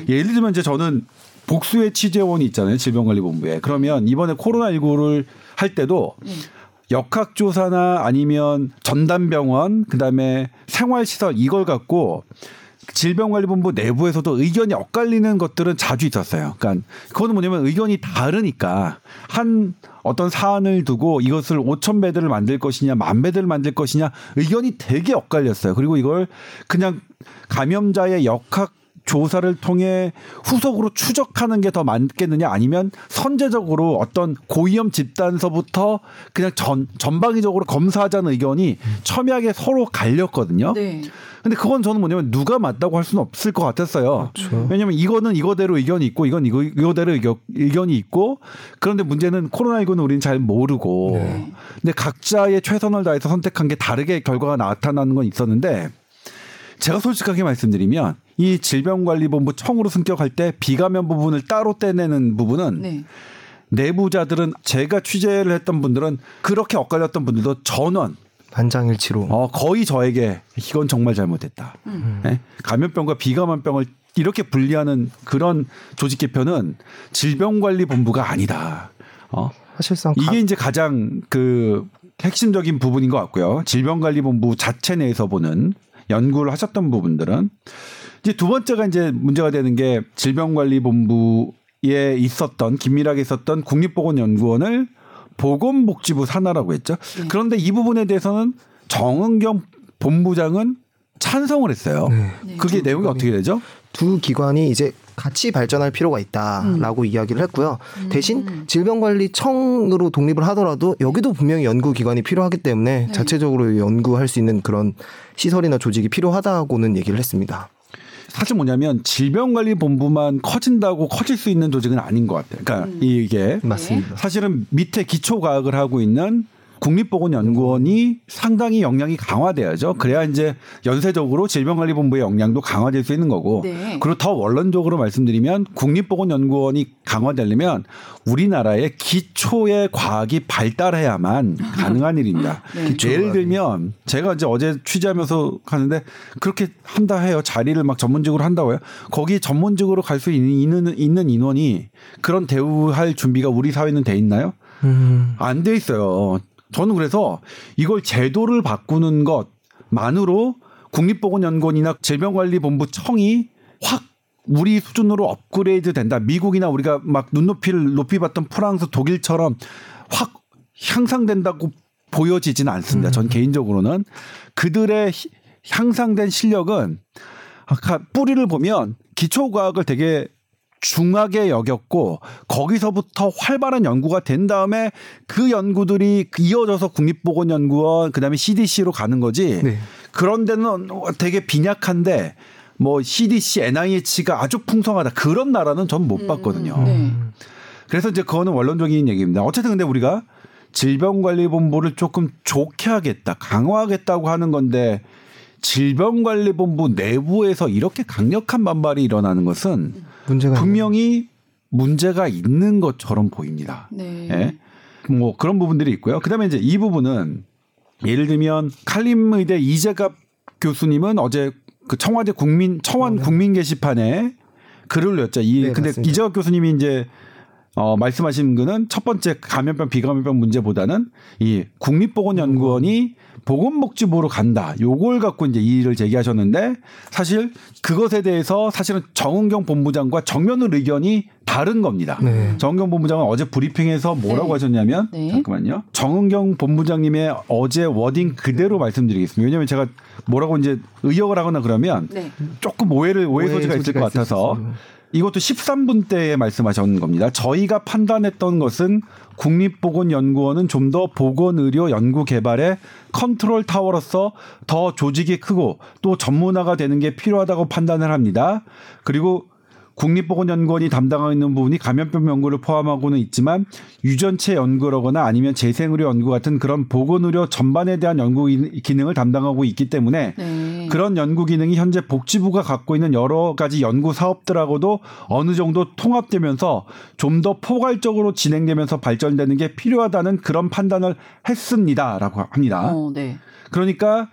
예를 들면 이제 저는 복수의 취재원이 있잖아요 질병관리본부에. 그러면 이번에 코로나 19를 할 때도 역학조사나 아니면 전담병원 그 다음에 생활시설 이걸 갖고 질병관리본부 내부에서도 의견이 엇갈리는 것들은 자주 있었어요. 그러니까 그거는 뭐냐면 의견이 다르니까 한 어떤 사안을 두고 이것을 5천 배들을 만들 것이냐 만 배들을 만들 것이냐 의견이 되게 엇갈렸어요. 그리고 이걸 그냥 감염자의 역학 조사를 통해 후속으로 추적하는 게더 맞겠느냐 아니면 선제적으로 어떤 고위험 집단서부터 그냥 전 전방위적으로 검사하자는 의견이 첨예하게 서로 갈렸거든요. 네. 근데 그건 저는 뭐냐면 누가 맞다고 할 수는 없을 것 같았어요. 그렇죠. 왜냐하면 이거는 이거대로 의견이 있고 이건 이거 이거대로 의견, 의견 이 있고 그런데 문제는 코로나19는 우리는 잘 모르고 네. 근데 각자의 최선을 다해서 선택한 게 다르게 결과가 나타나는 건 있었는데 제가 솔직하게 말씀드리면 이 질병관리본부 청으로 승격할 때 비감염 부분을 따로 떼내는 부분은 네. 내부자들은 제가 취재를 했던 분들은 그렇게 엇갈렸던 분들도 전원 반장일치로. 어, 거의 저에게 이건 정말 잘못했다. 음. 네? 감염병과 비감염병을 이렇게 분리하는 그런 조직 개편은 질병관리본부가 아니다. 어? 사실상 이게 가... 이제 가장 그 핵심적인 부분인 것 같고요. 질병관리본부 자체 내에서 보는 연구를 하셨던 부분들은 이제 두 번째가 이제 문제가 되는 게 질병관리본부에 있었던 긴밀하게 있었던 국립보건연구원을 보건복지부 산하라고 했죠. 네. 그런데 이 부분에 대해서는 정은경 본부장은 찬성을 했어요. 네. 네. 그게 내용이 어떻게 되죠? 두 기관이 이제 같이 발전할 필요가 있다라고 음. 이야기를 했고요. 음. 대신 질병관리청으로 독립을 하더라도 여기도 분명히 연구기관이 필요하기 때문에 네. 자체적으로 연구할 수 있는 그런 시설이나 조직이 필요하다고는 얘기를 했습니다. 사실 뭐냐면 질병관리본부만 커진다고 커질 수 있는 조직은 아닌 것 같아요. 그러니까 음. 이게 맞습니다. 사실은 밑에 기초과학을 하고 있는 국립보건연구원이 상당히 역량이 강화돼야죠. 그래야 이제 연쇄적으로 질병관리본부의 역량도 강화될 수 있는 거고. 네. 그리고 더 원론적으로 말씀드리면 국립보건연구원이 강화되려면 우리나라의 기초의 과학이 발달해야만 가능한 일입니다. 네. 예를 들면 제가 이제 어제 취재하면서 가는데 그렇게 한다 해요. 자리를 막 전문직으로 한다고요. 거기 전문직으로 갈 수 있는, 있는 인원이 그런 대우할 준비가 우리 사회는 돼 있나요? 음. 안돼 있어요. 저는 그래서 이걸 제도를 바꾸는 것만으로 국립보건연구원이나 질병관리본부 청이 확 우리 수준으로 업그레이드 된다. 미국이나 우리가 막 눈높이를 높이 봤던 프랑스, 독일처럼 확 향상된다고 보여지지는 않습니다. 전 음. 개인적으로는 그들의 향상된 실력은 아까 뿌리를 보면 기초과학을 되게 중하게 여겼고 거기서부터 활발한 연구가 된 다음에 그 연구들이 이어져서 국립보건연구원 그다음에 CDC로 가는 거지. 네. 그런 데는 되게 빈약한데 뭐 CDC, NIH가 아주 풍성하다 그런 나라는 전 못 봤거든요. 음, 네. 그래서 이제 그거는 원론적인 얘기입니다. 어쨌든 근데 우리가 질병관리본부를 조금 좋게 하겠다, 강화하겠다고 하는 건데 질병관리본부 내부에서 이렇게 강력한 반발이 일어나는 것은 문제가 분명히 있는. 문제가 있는 것처럼 보입니다. 네. 예? 뭐 그런 부분들이 있고요. 그다음에 이제 이 부분은 예를 들면 칼림의대 이재갑 교수님은 어제 그 청와대 국민 청원 네. 국민 게시판에 글을 올렸죠. 이 네, 근데 맞습니다. 이재갑 교수님이 이제 어 말씀하신 거는 첫 번째 감염병 비감염병 문제보다는 이 국립보건연구원이 보건복지부로 간다. 요걸 갖고 이제 이의를 제기하셨는데 사실 그것에 대해서 사실은 정은경 본부장과 정면으로 의견이 다른 겁니다. 네. 정은경 본부장은 어제 브리핑에서 뭐라고 네. 하셨냐면 네. 잠깐만요. 정은경 본부장님의 어제 워딩 그대로 말씀드리겠습니다. 왜냐하면 제가 뭐라고 이제 의역을 하거나 그러면 네. 조금 오해를 오해 소지가 있을 것 같아서 이것도 13분 때에 말씀하셨는 겁니다. 저희가 판단했던 것은 국립보건연구원은 좀 더 보건의료 연구 개발의 컨트롤 타워로서 더 조직이 크고 또 전문화가 되는 게 필요하다고 판단을 합니다. 그리고 국립보건연구원이 담당하고 있는 부분이 감염병 연구를 포함하고는 있지만 유전체 연구라거나 아니면 재생의료 연구 같은 그런 보건의료 전반에 대한 연구 기능을 담당하고 있기 때문에 네. 그런 연구 기능이 현재 복지부가 갖고 있는 여러 가지 연구 사업들하고도 어느 정도 통합되면서 좀 더 포괄적으로 진행되면서 발전되는 게 필요하다는 그런 판단을 했습니다라고 합니다. 어, 네. 그러니까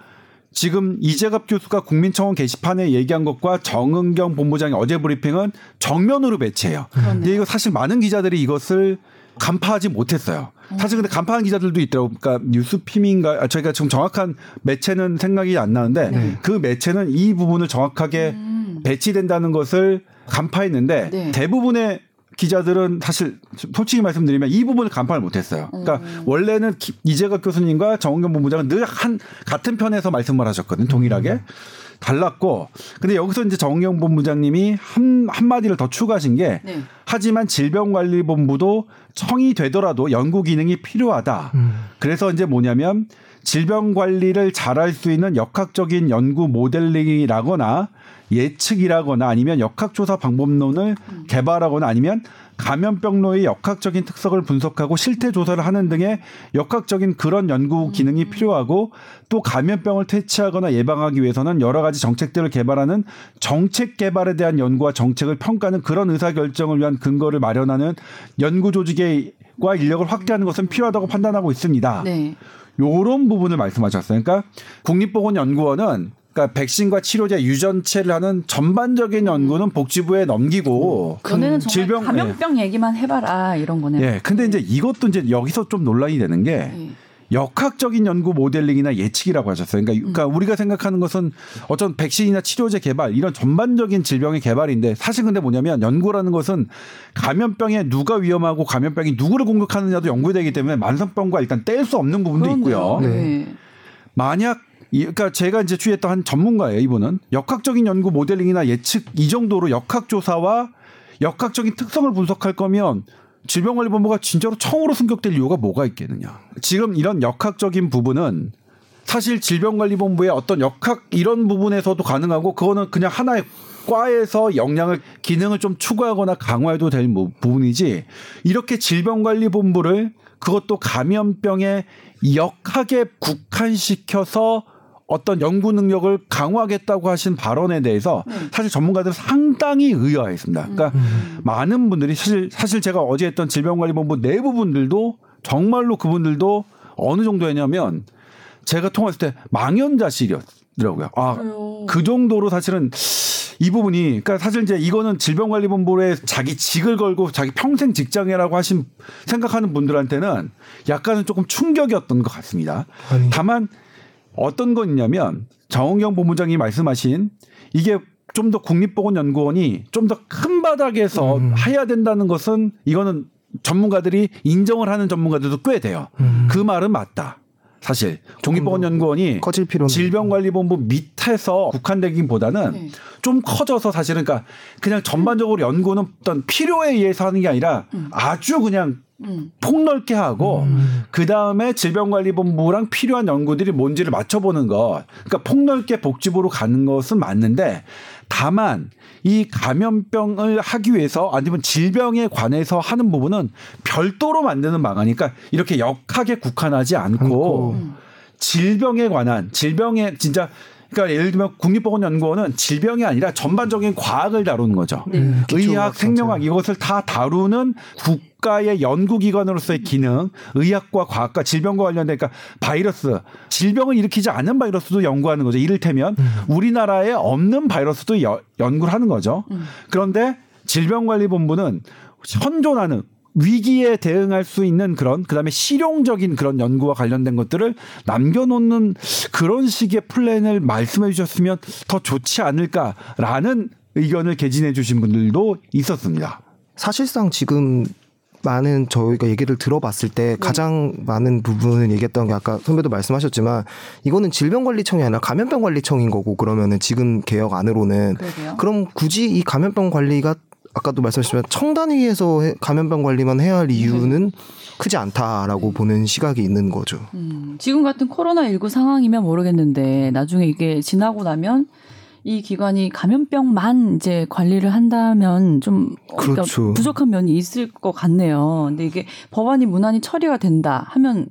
지금 이재갑 교수가 국민청원 게시판에 얘기한 것과 정은경 본부장의 어제 브리핑은 정면으로 배치해요. 그렇네요. 근데 이거 사실 많은 기자들이 이것을 간파하지 못했어요. 사실 근데 간파한 기자들도 있더라고. 그러니까 뉴스핌인가 아, 저희가 지금 정확한 매체는 생각이 안 나는데 네. 그 매체는 이 부분을 정확하게 음. 배치된다는 것을 간파했는데 네. 대부분의 기자들은 사실 솔직히 말씀드리면 이 부분을 간파를 못했어요. 그러니까 음. 원래는 이재갑 교수님과 정은경 본부장은 늘 한 같은 편에서 말씀을 하셨거든요. 동일하게. 음. 달랐고 근데 여기서 이제 정경 본부장님이 한 한마디를 더 추가하신 게 네. 하지만 질병관리본부도 청이 되더라도 연구 기능이 필요하다. 음. 그래서 이제 뭐냐면 질병 관리를 잘할 수 있는 역학적인 연구 모델링이라거나 예측이라거나 아니면 역학조사 방법론을 음. 개발하거나 아니면 감염병로의 역학적인 특성을 분석하고 실태 조사를 하는 등의 역학적인 그런 연구 기능이 음. 필요하고 또 감염병을 퇴치하거나 예방하기 위해서는 여러 가지 정책들을 개발하는 정책 개발에 대한 연구와 정책을 평가하는 그런 의사 결정을 위한 근거를 마련하는 연구 조직과 인력을 확대하는 것은 필요하다고 판단하고 있습니다. 네. 요런 부분을 말씀하셨어요. 그러니까 국립보건연구원은 그러니까 백신과 치료제 유전체를 하는 전반적인 연구는 복지부에 넘기고 음. 질병 감염병 네. 얘기만 해봐라 이런 거네. 예. 근데 이제 이것도 이제 여기서 좀 논란이 되는 게 네. 역학적인 연구 모델링이나 예측이라고 하셨어요. 그러니까, 그러니까 음. 우리가 생각하는 것은 어떤 백신이나 치료제 개발 이런 전반적인 질병의 개발인데 사실 근데 뭐냐면 연구라는 것은 감염병에 누가 위험하고 감염병이 누구를 공격하느냐도 연구되기 때문에 만성병과 일단 뗄 수 없는 부분도 있고요. 네. 만약 그러니까 제가 이제 취했던 한 전문가예요, 이분은. 역학적인 연구 모델링이나 예측 이 정도로 역학 조사와 역학적인 특성을 분석할 거면 질병관리본부가 진짜로 청으로 승격될 이유가 뭐가 있겠느냐. 지금 이런 역학적인 부분은 사실 질병관리본부의 어떤 역학 이런 부분에서도 가능하고 그거는 그냥 하나의 과에서 역량을 기능을 좀 추가하거나 강화해도 될 부분이지 이렇게 질병관리본부를 그것도 감염병에 역하게 국한시켜서 어떤 연구 능력을 강화하겠다고 하신 발언에 대해서 네. 사실 전문가들은 상당히 의아했습니다. 그러니까 음. 많은 분들이 사실 사실 제가 어제 했던 질병관리본부 내부 분들도 정말로 그분들도 어느 정도였냐면 제가 통화했을 때 망연자실이었더라고요. 아, 그 정도로 사실은 이 부분이 그러니까 사실 이제 이거는 질병관리본부에 자기 직을 걸고 자기 평생 직장이라고 하신 생각하는 분들한테는 약간은 조금 충격이었던 것 같습니다. 아니. 다만 어떤 거 있냐면 정은경 본부장이 말씀하신 이게 좀 더 국립보건연구원이 좀 더 큰 바닥에서 음. 해야 된다는 것은 이거는 전문가들이 인정을 하는 전문가들도 꽤 돼요. 음. 그 말은 맞다. 사실 종립보건연구원이 커질 필요는 질병관리본부 밑에서 국한되기보다는 네. 좀 커져서 사실은 그러니까 그냥 전반적으로 연구는 어떤 필요에 의해서 하는 게 아니라 음. 아주 그냥 음. 폭넓게 하고 음. 그 다음에 질병관리본부랑 필요한 연구들이 뭔지를 맞춰보는 것. 그러니까 폭넓게 복지부로 가는 것은 맞는데 다만 이 감염병을 하기 위해서 아니면 질병에 관해서 하는 부분은 별도로 만드는 방안이니까 이렇게 역하게 국한하지 않고 음. 질병에 관한 질병에 진짜 그러니까 예를 들면 국립보건연구원은 질병이 아니라 전반적인 과학을 다루는 거죠. 네. 의학, 생명학 이것을 다 다루는 국가의 연구기관으로서의 기능, 의학과 과학과 질병과 관련된 그러니까 바이러스, 질병을 일으키지 않는 바이러스도 연구하는 거죠. 이를테면 음. 우리나라에 없는 바이러스도 여, 연구를 하는 거죠. 음. 그런데 질병관리본부는 현존하는 위기에 대응할 수 있는 그런 그다음에 실용적인 그런 연구와 관련된 것들을 남겨놓는 그런 식의 플랜을 말씀해 주셨으면 더 좋지 않을까라는 의견을 개진해 주신 분들도 있었습니다. 사실상 지금 많은 저희가 얘기를 들어봤을 때 네. 가장 많은 부분을 얘기했던 게 아까 선배도 말씀하셨지만 이거는 질병관리청이 아니라 감염병관리청인 거고 그러면은 지금 개혁 안으로는 그러게요. 그럼 굳이 이 감염병 관리가 아까도 말씀하셨지만 청단 위에서 감염병 관리만 해야 할 이유는 네. 크지 않다라고 네. 보는 시각이 있는 거죠. 음, 지금 같은 코로나 19 상황이면 모르겠는데 나중에 이게 지나고 나면 이 기관이 감염병만 이제 관리를 한다면 좀 그러니까 그렇죠. 그러니까 부족한 면이 있을 것 같네요. 근데 이게 법안이 무난히 처리가 된다 하면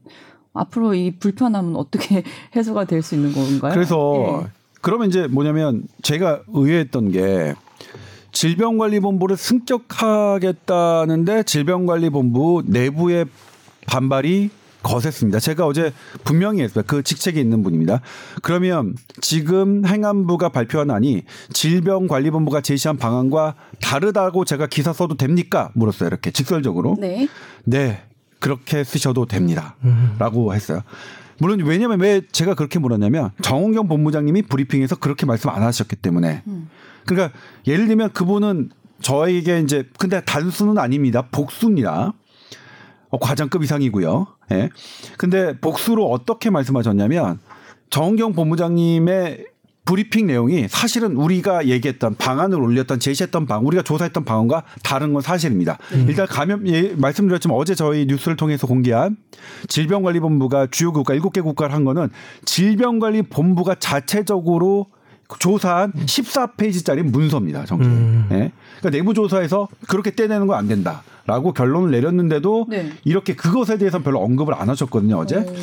앞으로 이 불편함은 어떻게 해소가 될 수 있는 건가요? 그래서 예. 그러면 이제 뭐냐면 제가 의외했던 게 질병관리본부를 승격하겠다는데 질병관리본부 내부의 반발이 거셌습니다. 제가 어제 분명히 했어요. 그 직책에 있는 분입니다. 그러면 지금 행안부가 발표한 안이 질병관리본부가 제시한 방안과 다르다고 제가 기사 써도 됩니까? 물었어요. 이렇게 직설적으로. 네. 네. 그렇게 쓰셔도 됩니다. 음. 라고 했어요. 물론 왜냐면 왜 제가 그렇게 물었냐면 정홍경 본부장님이 브리핑에서 그렇게 말씀 안 하셨기 때문에. 음. 그러니까 예를 들면 그분은 저에게 이제 근데 단수는 아닙니다. 복수입니다. 어, 과장급 이상이고요. 예. 근데 복수로 어떻게 말씀하셨냐면 정경 본부장님의 브리핑 내용이 사실은 우리가 얘기했던 방안을 올렸던 제시했던 방 우리가 조사했던 방안과 다른 건 사실입니다. 음. 일단 감염 예, 말씀드렸지만 어제 저희 뉴스를 통해서 공개한 질병관리본부가 주요 국가 7개 국가를 한 거는 질병관리본부가 자체적으로 조사한 14페이지짜리 문서입니다. 정말. 음. 네. 그러니까 내부 조사에서 그렇게 떼내는 건 안 된다. 라고 결론을 내렸는데도 네. 이렇게 그것에 대해서 별로 언급을 안 하셨거든요, 어제. 오.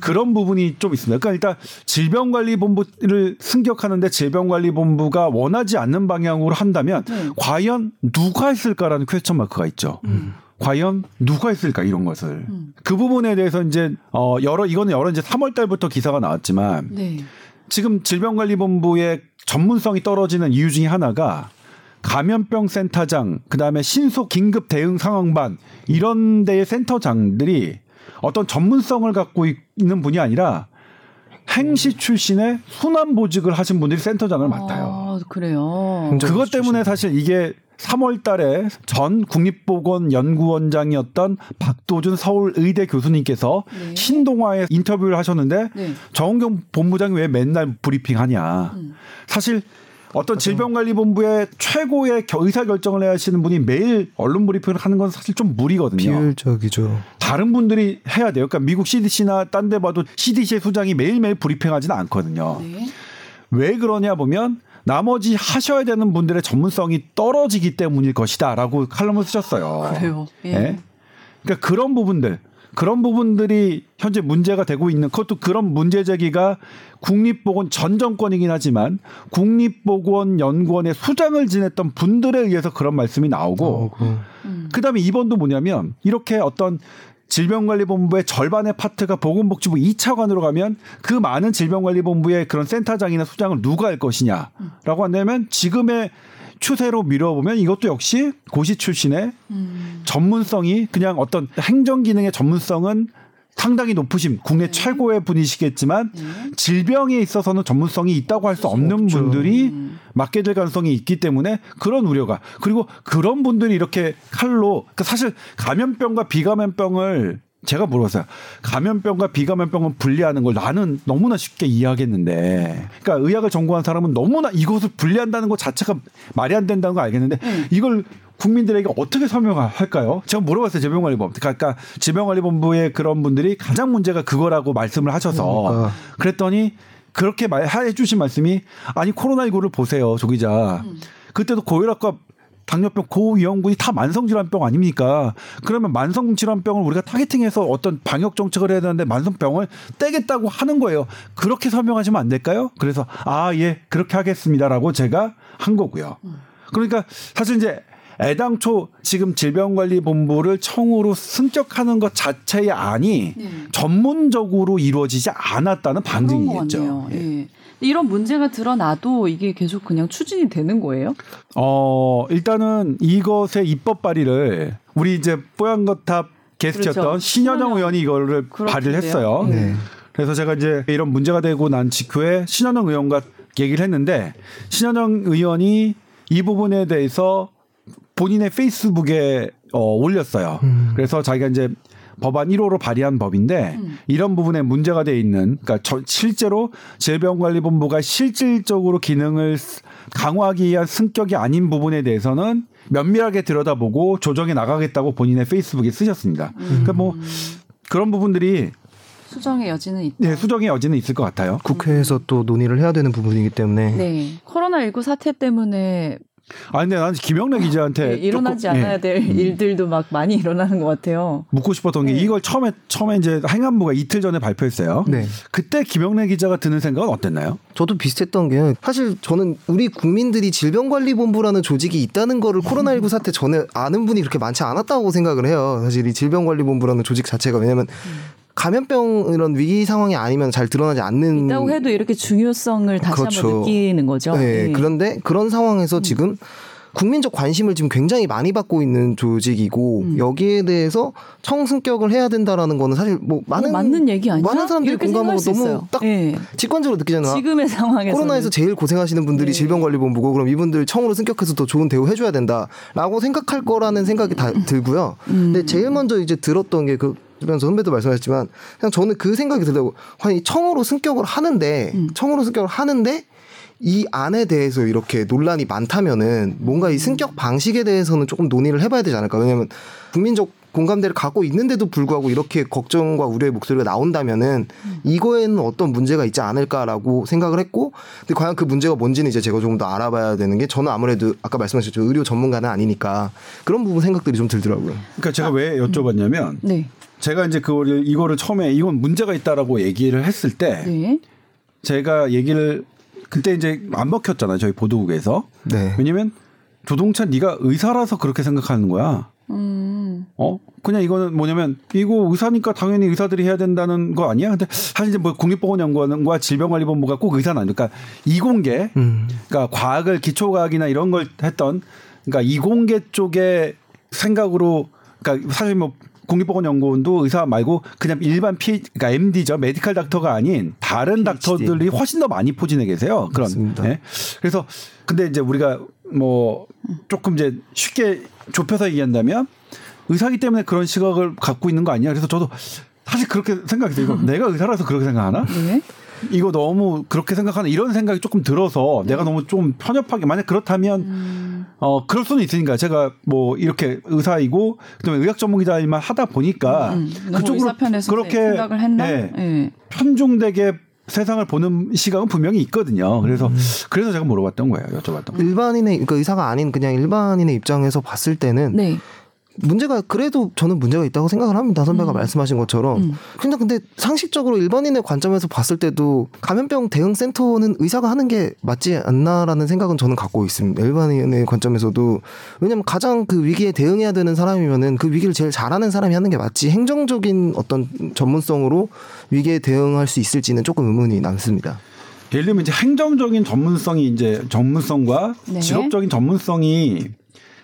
그런 부분이 좀 있습니다. 그러니까 일단 질병관리본부를 승격하는데 질병관리본부가 원하지 않는 방향으로 한다면 네. 과연 누가 했을까라는 퀘스천 마크가 있죠. 음. 과연 누가 했을까 이런 것을 음. 그 부분에 대해서 이제 어 여러 이거는 여러 이제 3월 달부터 기사가 나왔지만 네. 지금 질병관리본부의 전문성이 떨어지는 이유 중에 하나가 감염병 센터장, 그다음에 신속 긴급 대응 상황반 이런 데의 센터장들이 어떤 전문성을 갖고 있는 분이 아니라 행시 출신의 순환 보직을 하신 분들이 센터장을 맡아요. 아, 그래요. 그것 때문에 사실 이게 3월 달에 전 국립보건연구원장이었던 박도준 서울의대 교수님께서 네. 신동아에 인터뷰를 하셨는데 네. 정은경 본부장이 왜 맨날 브리핑하냐. 음. 사실 어떤 질병관리본부의 최고의 의사 결정을 해야 하시는 분이 매일 언론 브리핑을 하는 건 사실 좀 무리거든요. 비효율적이죠. 다른 분들이 해야 돼요. 그러니까 미국 CDC나 딴 데 봐도 CDC의 수장이 매일매일 브리핑하지는 않거든요. 네. 왜 그러냐 보면 나머지 하셔야 되는 분들의 전문성이 떨어지기 때문일 것이다라고 칼럼을 쓰셨어요. 그래요. 예. 네? 그러니까 그런 부분들 그런 부분들이 현재 문제가 되고 있는 그것도 그런 문제 제기가 국립보건 전 정권이긴 하지만 국립보건연구원의 수장을 지냈던 분들에 의해서 그런 말씀이 나오고 어, 음. 그다음에 이번도 뭐냐면 이렇게 어떤 질병관리본부의 절반의 파트가 보건복지부 2차관으로 가면 그 많은 질병관리본부의 그런 센터장이나 수장을 누가 할 것이냐라고 한다면 지금의 추세로 미뤄보면 이것도 역시 고시 출신의 음. 전문성이 그냥 어떤 행정 기능의 전문성은 상당히 높으신 국내 네. 최고의 분이시겠지만 네. 질병에 있어서는 전문성이 있다고 할 수 없는 없죠. 분들이 음. 맡게 될 가능성이 있기 때문에 그런 우려가 그리고 그런 분들이 이렇게 칼로 그러니까 사실 감염병과 비감염병을 제가 물어봤어요. 감염병과 비감염병을 분리하는 걸 나는 너무나 쉽게 이해하겠는데, 그러니까 의학을 전공한 사람은 너무나 이것을 분리한다는 것 자체가 말이 안 된다는 거 알겠는데, 음. 이걸 국민들에게 어떻게 설명할까요? 제가 물어봤어요. 질병관리본부. 그러니까 질병관리본부의 그런 분들이 가장 문제가 그거라고 말씀을 하셔서 그러니까. 그랬더니 그렇게 해 주신 말씀이 아니 코로나19를 보세요. 조 기자. 음. 그때도 고혈압과 당뇨병, 고위험군이 다 만성질환병 아닙니까? 그러면 만성질환병을 우리가 타겟팅해서 어떤 방역 정책을 해야 되는데 만성병을 떼겠다고 하는 거예요. 그렇게 설명하시면 안 될까요? 그래서 아, 예, 그렇게 하겠습니다라고 제가 한 거고요. 그러니까 사실 이제 애당초 지금 질병관리본부를 청으로 승격하는 것 자체의 안이 네. 전문적으로 이루어지지 않았다는 반증이겠죠. 예. 이런 문제가 드러나도 이게 계속 그냥 추진이 되는 거예요? 어, 일단은 이것의 입법 발의를 우리 이제 뽀얀거탑 게스트였던 그렇죠. 신현영 의원이 이거를 발의를 했어요. 네. 그래서 제가 이제 이런 문제가 되고 난 직후에 신현영 의원과 얘기를 했는데 신현영 의원이 이 부분에 대해서 본인의 페이스북에 어, 올렸어요. 음. 그래서 자기가 이제 법안 1호로 발의한 법인데 음. 이런 부분에 문제가 돼 있는 그러니까 저, 실제로 질병관리본부가 실질적으로 기능을 강화하기 위한 승격이 아닌 부분에 대해서는 면밀하게 들여다보고 조정해 나가겠다고 본인의 페이스북에 쓰셨습니다. 음. 그러니까 뭐 그런 부분들이 수정의 여지는 있다. 네, 수정의 여지는 있을 것 같아요. 국회에서 또 논의를 해야 되는 부분이기 때문에. 네. 코로나19 사태 때문에 아 근데 나는 김영래 기자한테 네, 일어나지 조금, 않아야 예. 될 음. 일들도 막 많이 일어나는 것 같아요. 묻고 싶었던 게 네. 이걸 처음에 처음에 이제 행안부가 이틀 전에 발표했어요. 네. 그때 김영래 기자가 드는 생각은 어땠나요? 저도 비슷했던 게 사실 저는 우리 국민들이 질병관리본부라는 조직이 있다는 거를 코로나19 사태 전에 아는 분이 그렇게 많지 않았다고 생각을 해요. 사실 이 질병관리본부라는 조직 자체가 왜냐하면 음. 감염병 이런 위기 상황이 아니면 잘 드러나지 않는 있다고 해도 이렇게 중요성을 다시 그렇죠. 한번 느끼는 거죠. 네. 네. 그런데 그런 상황에서 음. 지금 국민적 관심을 지금 굉장히 많이 받고 있는 조직이고 음. 여기에 대해서 청승격을 해야 된다라는 거는 사실 뭐 많은 맞는 얘기 아니야? 많은 사람들이 공감하고 너무 딱 네. 직관적으로 느끼잖아. 지금의 상황에서 코로나에서 제일 고생하시는 분들이 네. 질병관리본부고 그럼 이분들 청으로 승격해서 더 좋은 대우 해줘야 된다라고 생각할 거라는 생각이 다 들고요. 음. 근데 제일 먼저 이제 들었던 게그 주변 선배도 말씀하셨지만 그냥 저는 그 생각이 들더라고. 아니 청으로 승격을 하는데 음. 청으로 승격을 하는데 이 안에 대해서 이렇게 논란이 많다면은 뭔가 이 승격 방식에 대해서는 조금 논의를 해봐야 되지 않을까. 왜냐하면 국민적 공감대를 갖고 있는데도 불구하고 이렇게 걱정과 우려의 목소리가 나온다면은 이거에는 어떤 문제가 있지 않을까라고 생각을 했고 근데 과연 그 문제가 뭔지는 이제 제가 조금 더 알아봐야 되는 게 저는 아무래도 아까 말씀하셨죠 의료 전문가는 아니니까 그런 부분 생각들이 좀 들더라고요. 그러니까 제가 왜 여쭤봤냐면 네. 제가 이제 그거를 이거를 처음에 이건 문제가 있다라고 얘기를 했을 때 네. 제가 얘기를 그때 이제 안 먹혔잖아요 저희 보도국에서 네. 왜냐면 조동찬 네가 의사라서 그렇게 생각하는 거야. 음. 어 그냥 이거는 뭐냐면 이거 의사니까 당연히 의사들이 해야 된다는 거 아니야? 근데 사실 이제 뭐 국립보건연구원과 질병관리본부가 꼭 의사는 아니니까 그러니까 이공계, 음. 그러니까 과학을 기초과학이나 이런 걸 했던 그러니까 이공계 쪽의 생각으로 그러니까 사실 뭐 국립보건연구원도 의사 말고 그냥 일반 피, 그러니까 MD죠. 메디컬 닥터가 아닌 다른 닥터들이 훨씬 더 많이 포진해 계세요. 그런. 네. 그래서 근데 이제 우리가 뭐 조금 이제 쉽게 좁혀서 얘기한다면 의사기 때문에 그런 시각을 갖고 있는 거 아니야? 그래서 저도 사실 그렇게 생각했어요. 이거 내가 의사라서 그렇게 생각하나? 네. 이거 너무 그렇게 생각하는 이런 생각이 조금 들어서 네. 내가 너무 좀 편협하게 만약 그렇다면 음. 어 그럴 수는 있으니까 제가 뭐 이렇게 의사이고 그다음에 의학 전문 기자 일만 하다 보니까 음, 음. 그쪽으로 그렇게 생각을 했나? 네, 네. 편중되게 세상을 보는 시각은 분명히 있거든요. 그래서 음. 그래서 제가 물어봤던 거예요. 여쭤봤던 거예요. 일반인의 그러니까 의사가 아닌 그냥 일반인의 입장에서 봤을 때는 네. 문제가 그래도 저는 문제가 있다고 생각을 합니다. 선배가 음. 말씀하신 것처럼. 음. 근데 근데 상식적으로 일반인의 관점에서 봤을 때도 감염병 대응 센터는 의사가 하는 게 맞지 않나라는 생각은 저는 갖고 있습니다. 일반인의 관점에서도 왜냐면 가장 그 위기에 대응해야 되는 사람이면은 그 위기를 제일 잘하는 사람이 하는 게 맞지. 행정적인 어떤 전문성으로 위기에 대응할 수 있을지는 조금 의문이 남습니다. 예를 들면 이제 행정적인 전문성이 이제 전문성과 네. 직업적인 전문성이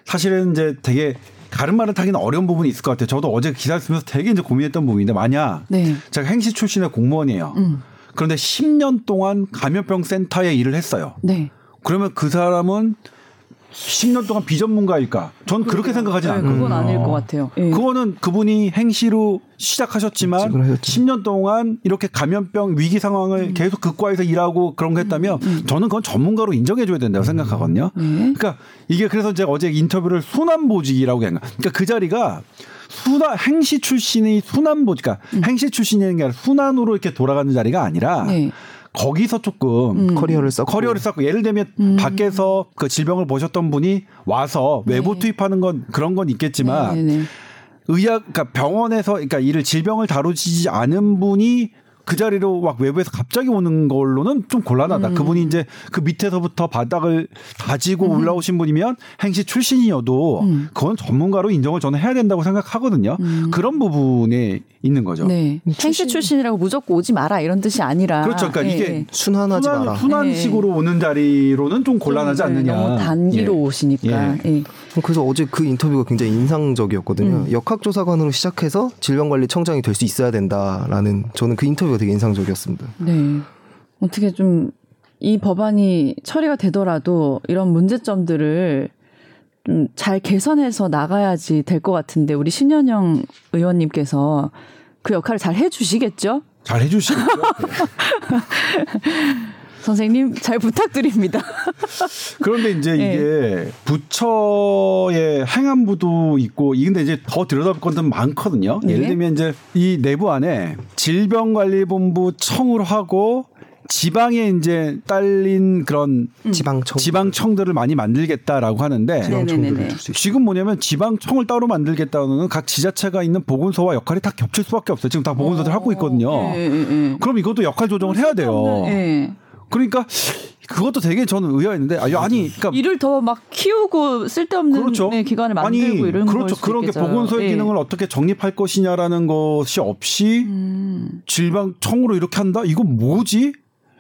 사실은 이제 되게 말을 타기는 어려운 부분이 있을 것 같아요. 저도 어제 기사를 쓰면서 되게 이제 고민했던 부분인데 만약 네. 제가 행시 출신의 공무원이에요. 음. 그런데 10년 동안 감염병 센터에 일을 했어요. 네. 그러면 그 사람은 10년 동안 비전문가일까? 전 그렇게 생각하지 네, 않거든요. 그건 아닐 것 같아요. 예. 그거는 그분이 행시로 시작하셨지만 10년 동안 이렇게 감염병 위기 상황을 음. 계속 극과에서 일하고 그런 거 했다면 음. 음. 저는 그건 전문가로 인정해줘야 된다고 생각하거든요. 네. 그러니까 이게 그래서 제가 어제 인터뷰를 순환보직이라고 한 거. 그러니까 그 자리가 순환 행시 출신이 순환보직, 그러니까 음. 행시 출신이라는 게 아니라 순환으로 이렇게 돌아가는 자리가 아니라. 네. 거기서 조금 음. 커리어를 쌓고 커리어를 쌓고 예를 들면 음. 밖에서 그 질병을 보셨던 분이 와서 외부 네. 투입하는 건 그런 건 있겠지만 네, 네, 의학 그러니까 병원에서 그러니까 이를 질병을 다루지 않은 분이 그 자리로 막 외부에서 갑자기 오는 걸로는 좀 곤란하다. 음. 그분이 이제 그 밑에서부터 바닥을 다지고 음. 올라오신 분이면 행시 출신이어도 음. 그건 전문가로 인정을 저는 해야 된다고 생각하거든요. 음. 그런 부분에 있는 거죠. 네. 행시 출신이라고 무조건 오지 마라 이런 뜻이 아니라 그렇죠. 그러니까 네. 이게 순환하지 순환, 마라. 순환식으로 네. 오는 자리로는 좀 곤란하지 좀, 않느냐. 너무 단기로 예. 오시니까. 예. 예. 그래서 어제 그 인터뷰가 굉장히 인상적이었거든요. 음. 역학조사관으로 시작해서 질병관리청장이 될 수 있어야 된다라는 저는 그 인터뷰 가 되게 인상적이었습니다. 네. 어떻게 좀 이 법안이 처리가 되더라도 이런 문제점들을 좀 잘 개선해서 나가야지 될 것 같은데 우리 신현영 의원님께서 그 역할을 잘 해주시겠죠? 잘 해주시겠죠. 선생님 잘 부탁드립니다. 그런데 이제 네. 이게 부처의 행안부도 있고 이근데 이제 더 들여다볼 건들 많거든요. 네. 예를 들면 이제 이 내부 안에 질병관리본부 청을 하고 지방에 이제 딸린 그런 음. 지방청 지방청들을 많이 만들겠다라고 하는데 지금 뭐냐면 지방청을 따로 만들겠다는 각 지자체가 있는 보건소와 역할이 다 겹칠 수밖에 없어요. 지금 다 보건소들 하고 있거든요. 네, 네, 네. 그럼 이것도 역할 조정을 해야 돼요. 그러니까 그것도 되게 저는 의아했는데 아니, 아니 그러니까 일을 더 막 키우고 쓸데없는 그렇죠. 네, 기관을 만들고 아니, 이런 그렇죠. 그런 게 보건소의 네. 기능을 어떻게 정립할 것이냐라는 것이 없이 음. 질병청으로 이렇게 한다? 이거 뭐지?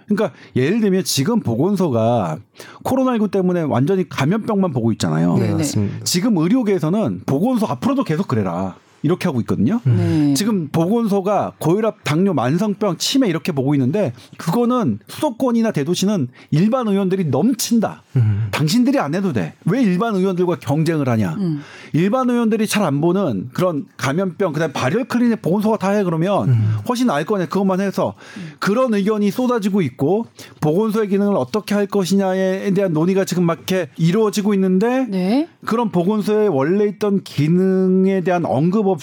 그러니까 예를 들면 지금 보건소가 코로나19 때문에 완전히 감염병만 보고 있잖아요. 네, 맞습니다. 지금 의료계에서는 보건소 앞으로도 계속 그래라. 이렇게 하고 있거든요. 네. 지금 보건소가 고혈압, 당뇨, 만성병, 치매 이렇게 보고 있는데 그거는 수도권이나 대도시는 일반 의원들이 넘친다. 음. 당신들이 안 해도 돼. 왜 일반 의원들과 경쟁을 하냐? 음. 일반 의원들이 잘 안 보는 그런 감염병, 그다음에 발열 클리닉 보건소가 다 해 그러면 음. 훨씬 나을 거냐 그것만 해서 그런 의견이 쏟아지고 있고 보건소의 기능을 어떻게 할 것이냐에 대한 논의가 지금 막 이렇게 이루어지고 있는데 네. 그런 보건소에 원래 있던 기능에 대한 언급 없이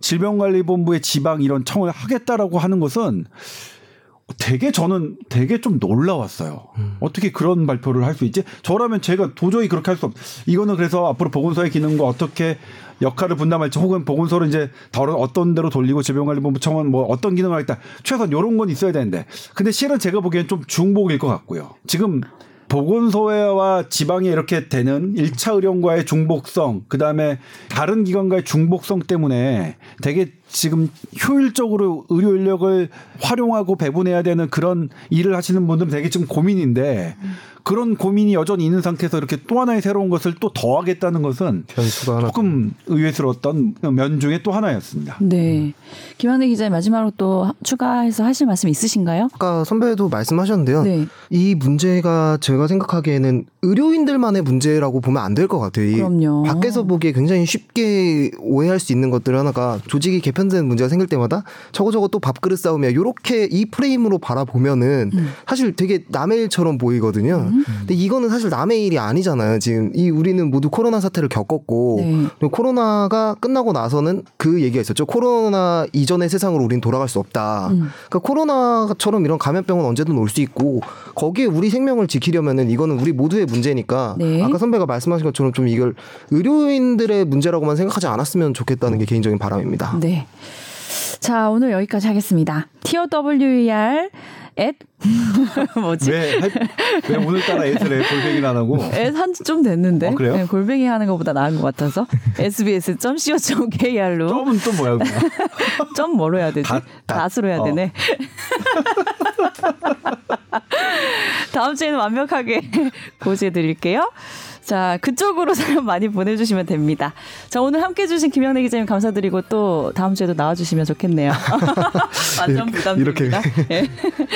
질병관리본부의 지방 이런 청을 하겠다라고 하는 것은 되게 저는 되게 좀 놀라웠어요. 어떻게 그런 발표를 할 수 있지? 저라면 제가 도저히 그렇게 할 수 없. 이거는 그래서 앞으로 보건소의 기능과 어떻게 역할을 분담할지 혹은 보건소를 이제 다른 어떤 데로 돌리고 질병관리본부 청원 뭐 어떤 기능을 하겠다. 최소한 이런 건 있어야 되는데. 근데 실은 제가 보기엔 좀 중복일 것 같고요. 지금 보건소와 지방에 이렇게 되는 1차 의료과의 중복성, 그 다음에 다른 기관과의 중복성 때문에 되게 지금 효율적으로 의료 인력을 활용하고 배분해야 되는 그런 일을 하시는 분들은 되게 지금 고민인데 그런 고민이 여전히 있는 상태에서 이렇게 또 하나의 새로운 것을 또 더하겠다는 것은 조금 의외스러웠던 면 중에 또 하나였습니다. 네. 김한혜 기자님 마지막으로 또 추가해서 하실 말씀 있으신가요? 아까 선배도 말씀하셨는데요. 네. 이 문제가 제가 생각하기에는 의료인들만의 문제라고 보면 안 될 것 같아요. 이 그럼요. 밖에서 보기에 굉장히 쉽게 오해할 수 있는 것들 하나가 조직이 개편되는 문제가 생길 때마다 저거 저거 또 밥그릇 싸움이야. 요렇게 이 프레임으로 바라보면은 음. 사실 되게 남의 일처럼 보이거든요. 근데 이거는 사실 남의 일이 아니잖아요. 지금 이 우리는 모두 코로나 사태를 겪었고 네. 코로나가 끝나고 나서는 그 얘기가 있었죠. 코로나 이전의 세상으로 우린 돌아갈 수 없다. 음. 그러니까 코로나처럼 이런 감염병은 언제든 올 수 있고 거기에 우리 생명을 지키려면은 이거는 우리 모두의 문제니까 네. 아까 선배가 말씀하신 것처럼 좀 이걸 의료인들의 문제라고만 생각하지 않았으면 좋겠다는 게 개인적인 바람입니다. 네. 자, 오늘 여기까지 하겠습니다. TOWER at 뭐지? 왜, 할- 왜 오늘따라 애들의 골뱅이를 안 하고 한지 좀 됐는데 어, 그래요? 네, 골뱅이 하는 것보다 나은 것 같아서 sbs.co.kr로 점은 또 뭐야. 점 뭐로 해야 되지? 닷, 닷. 닷으로 해야 어. 되네. 다음 주에는 완벽하게 고지해 드릴게요. 자, 그쪽으로 사연 많이 보내주시면 됩니다. 자, 오늘 함께 해주신 김영래 기자님 감사드리고 또 다음 주에도 나와주시면 좋겠네요. 완전 부담드립니다. 예.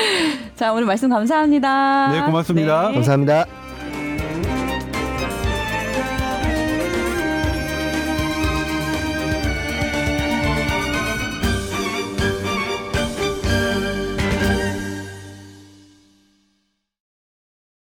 자, 오늘 말씀 감사합니다. 네, 고맙습니다. 네. 감사합니다.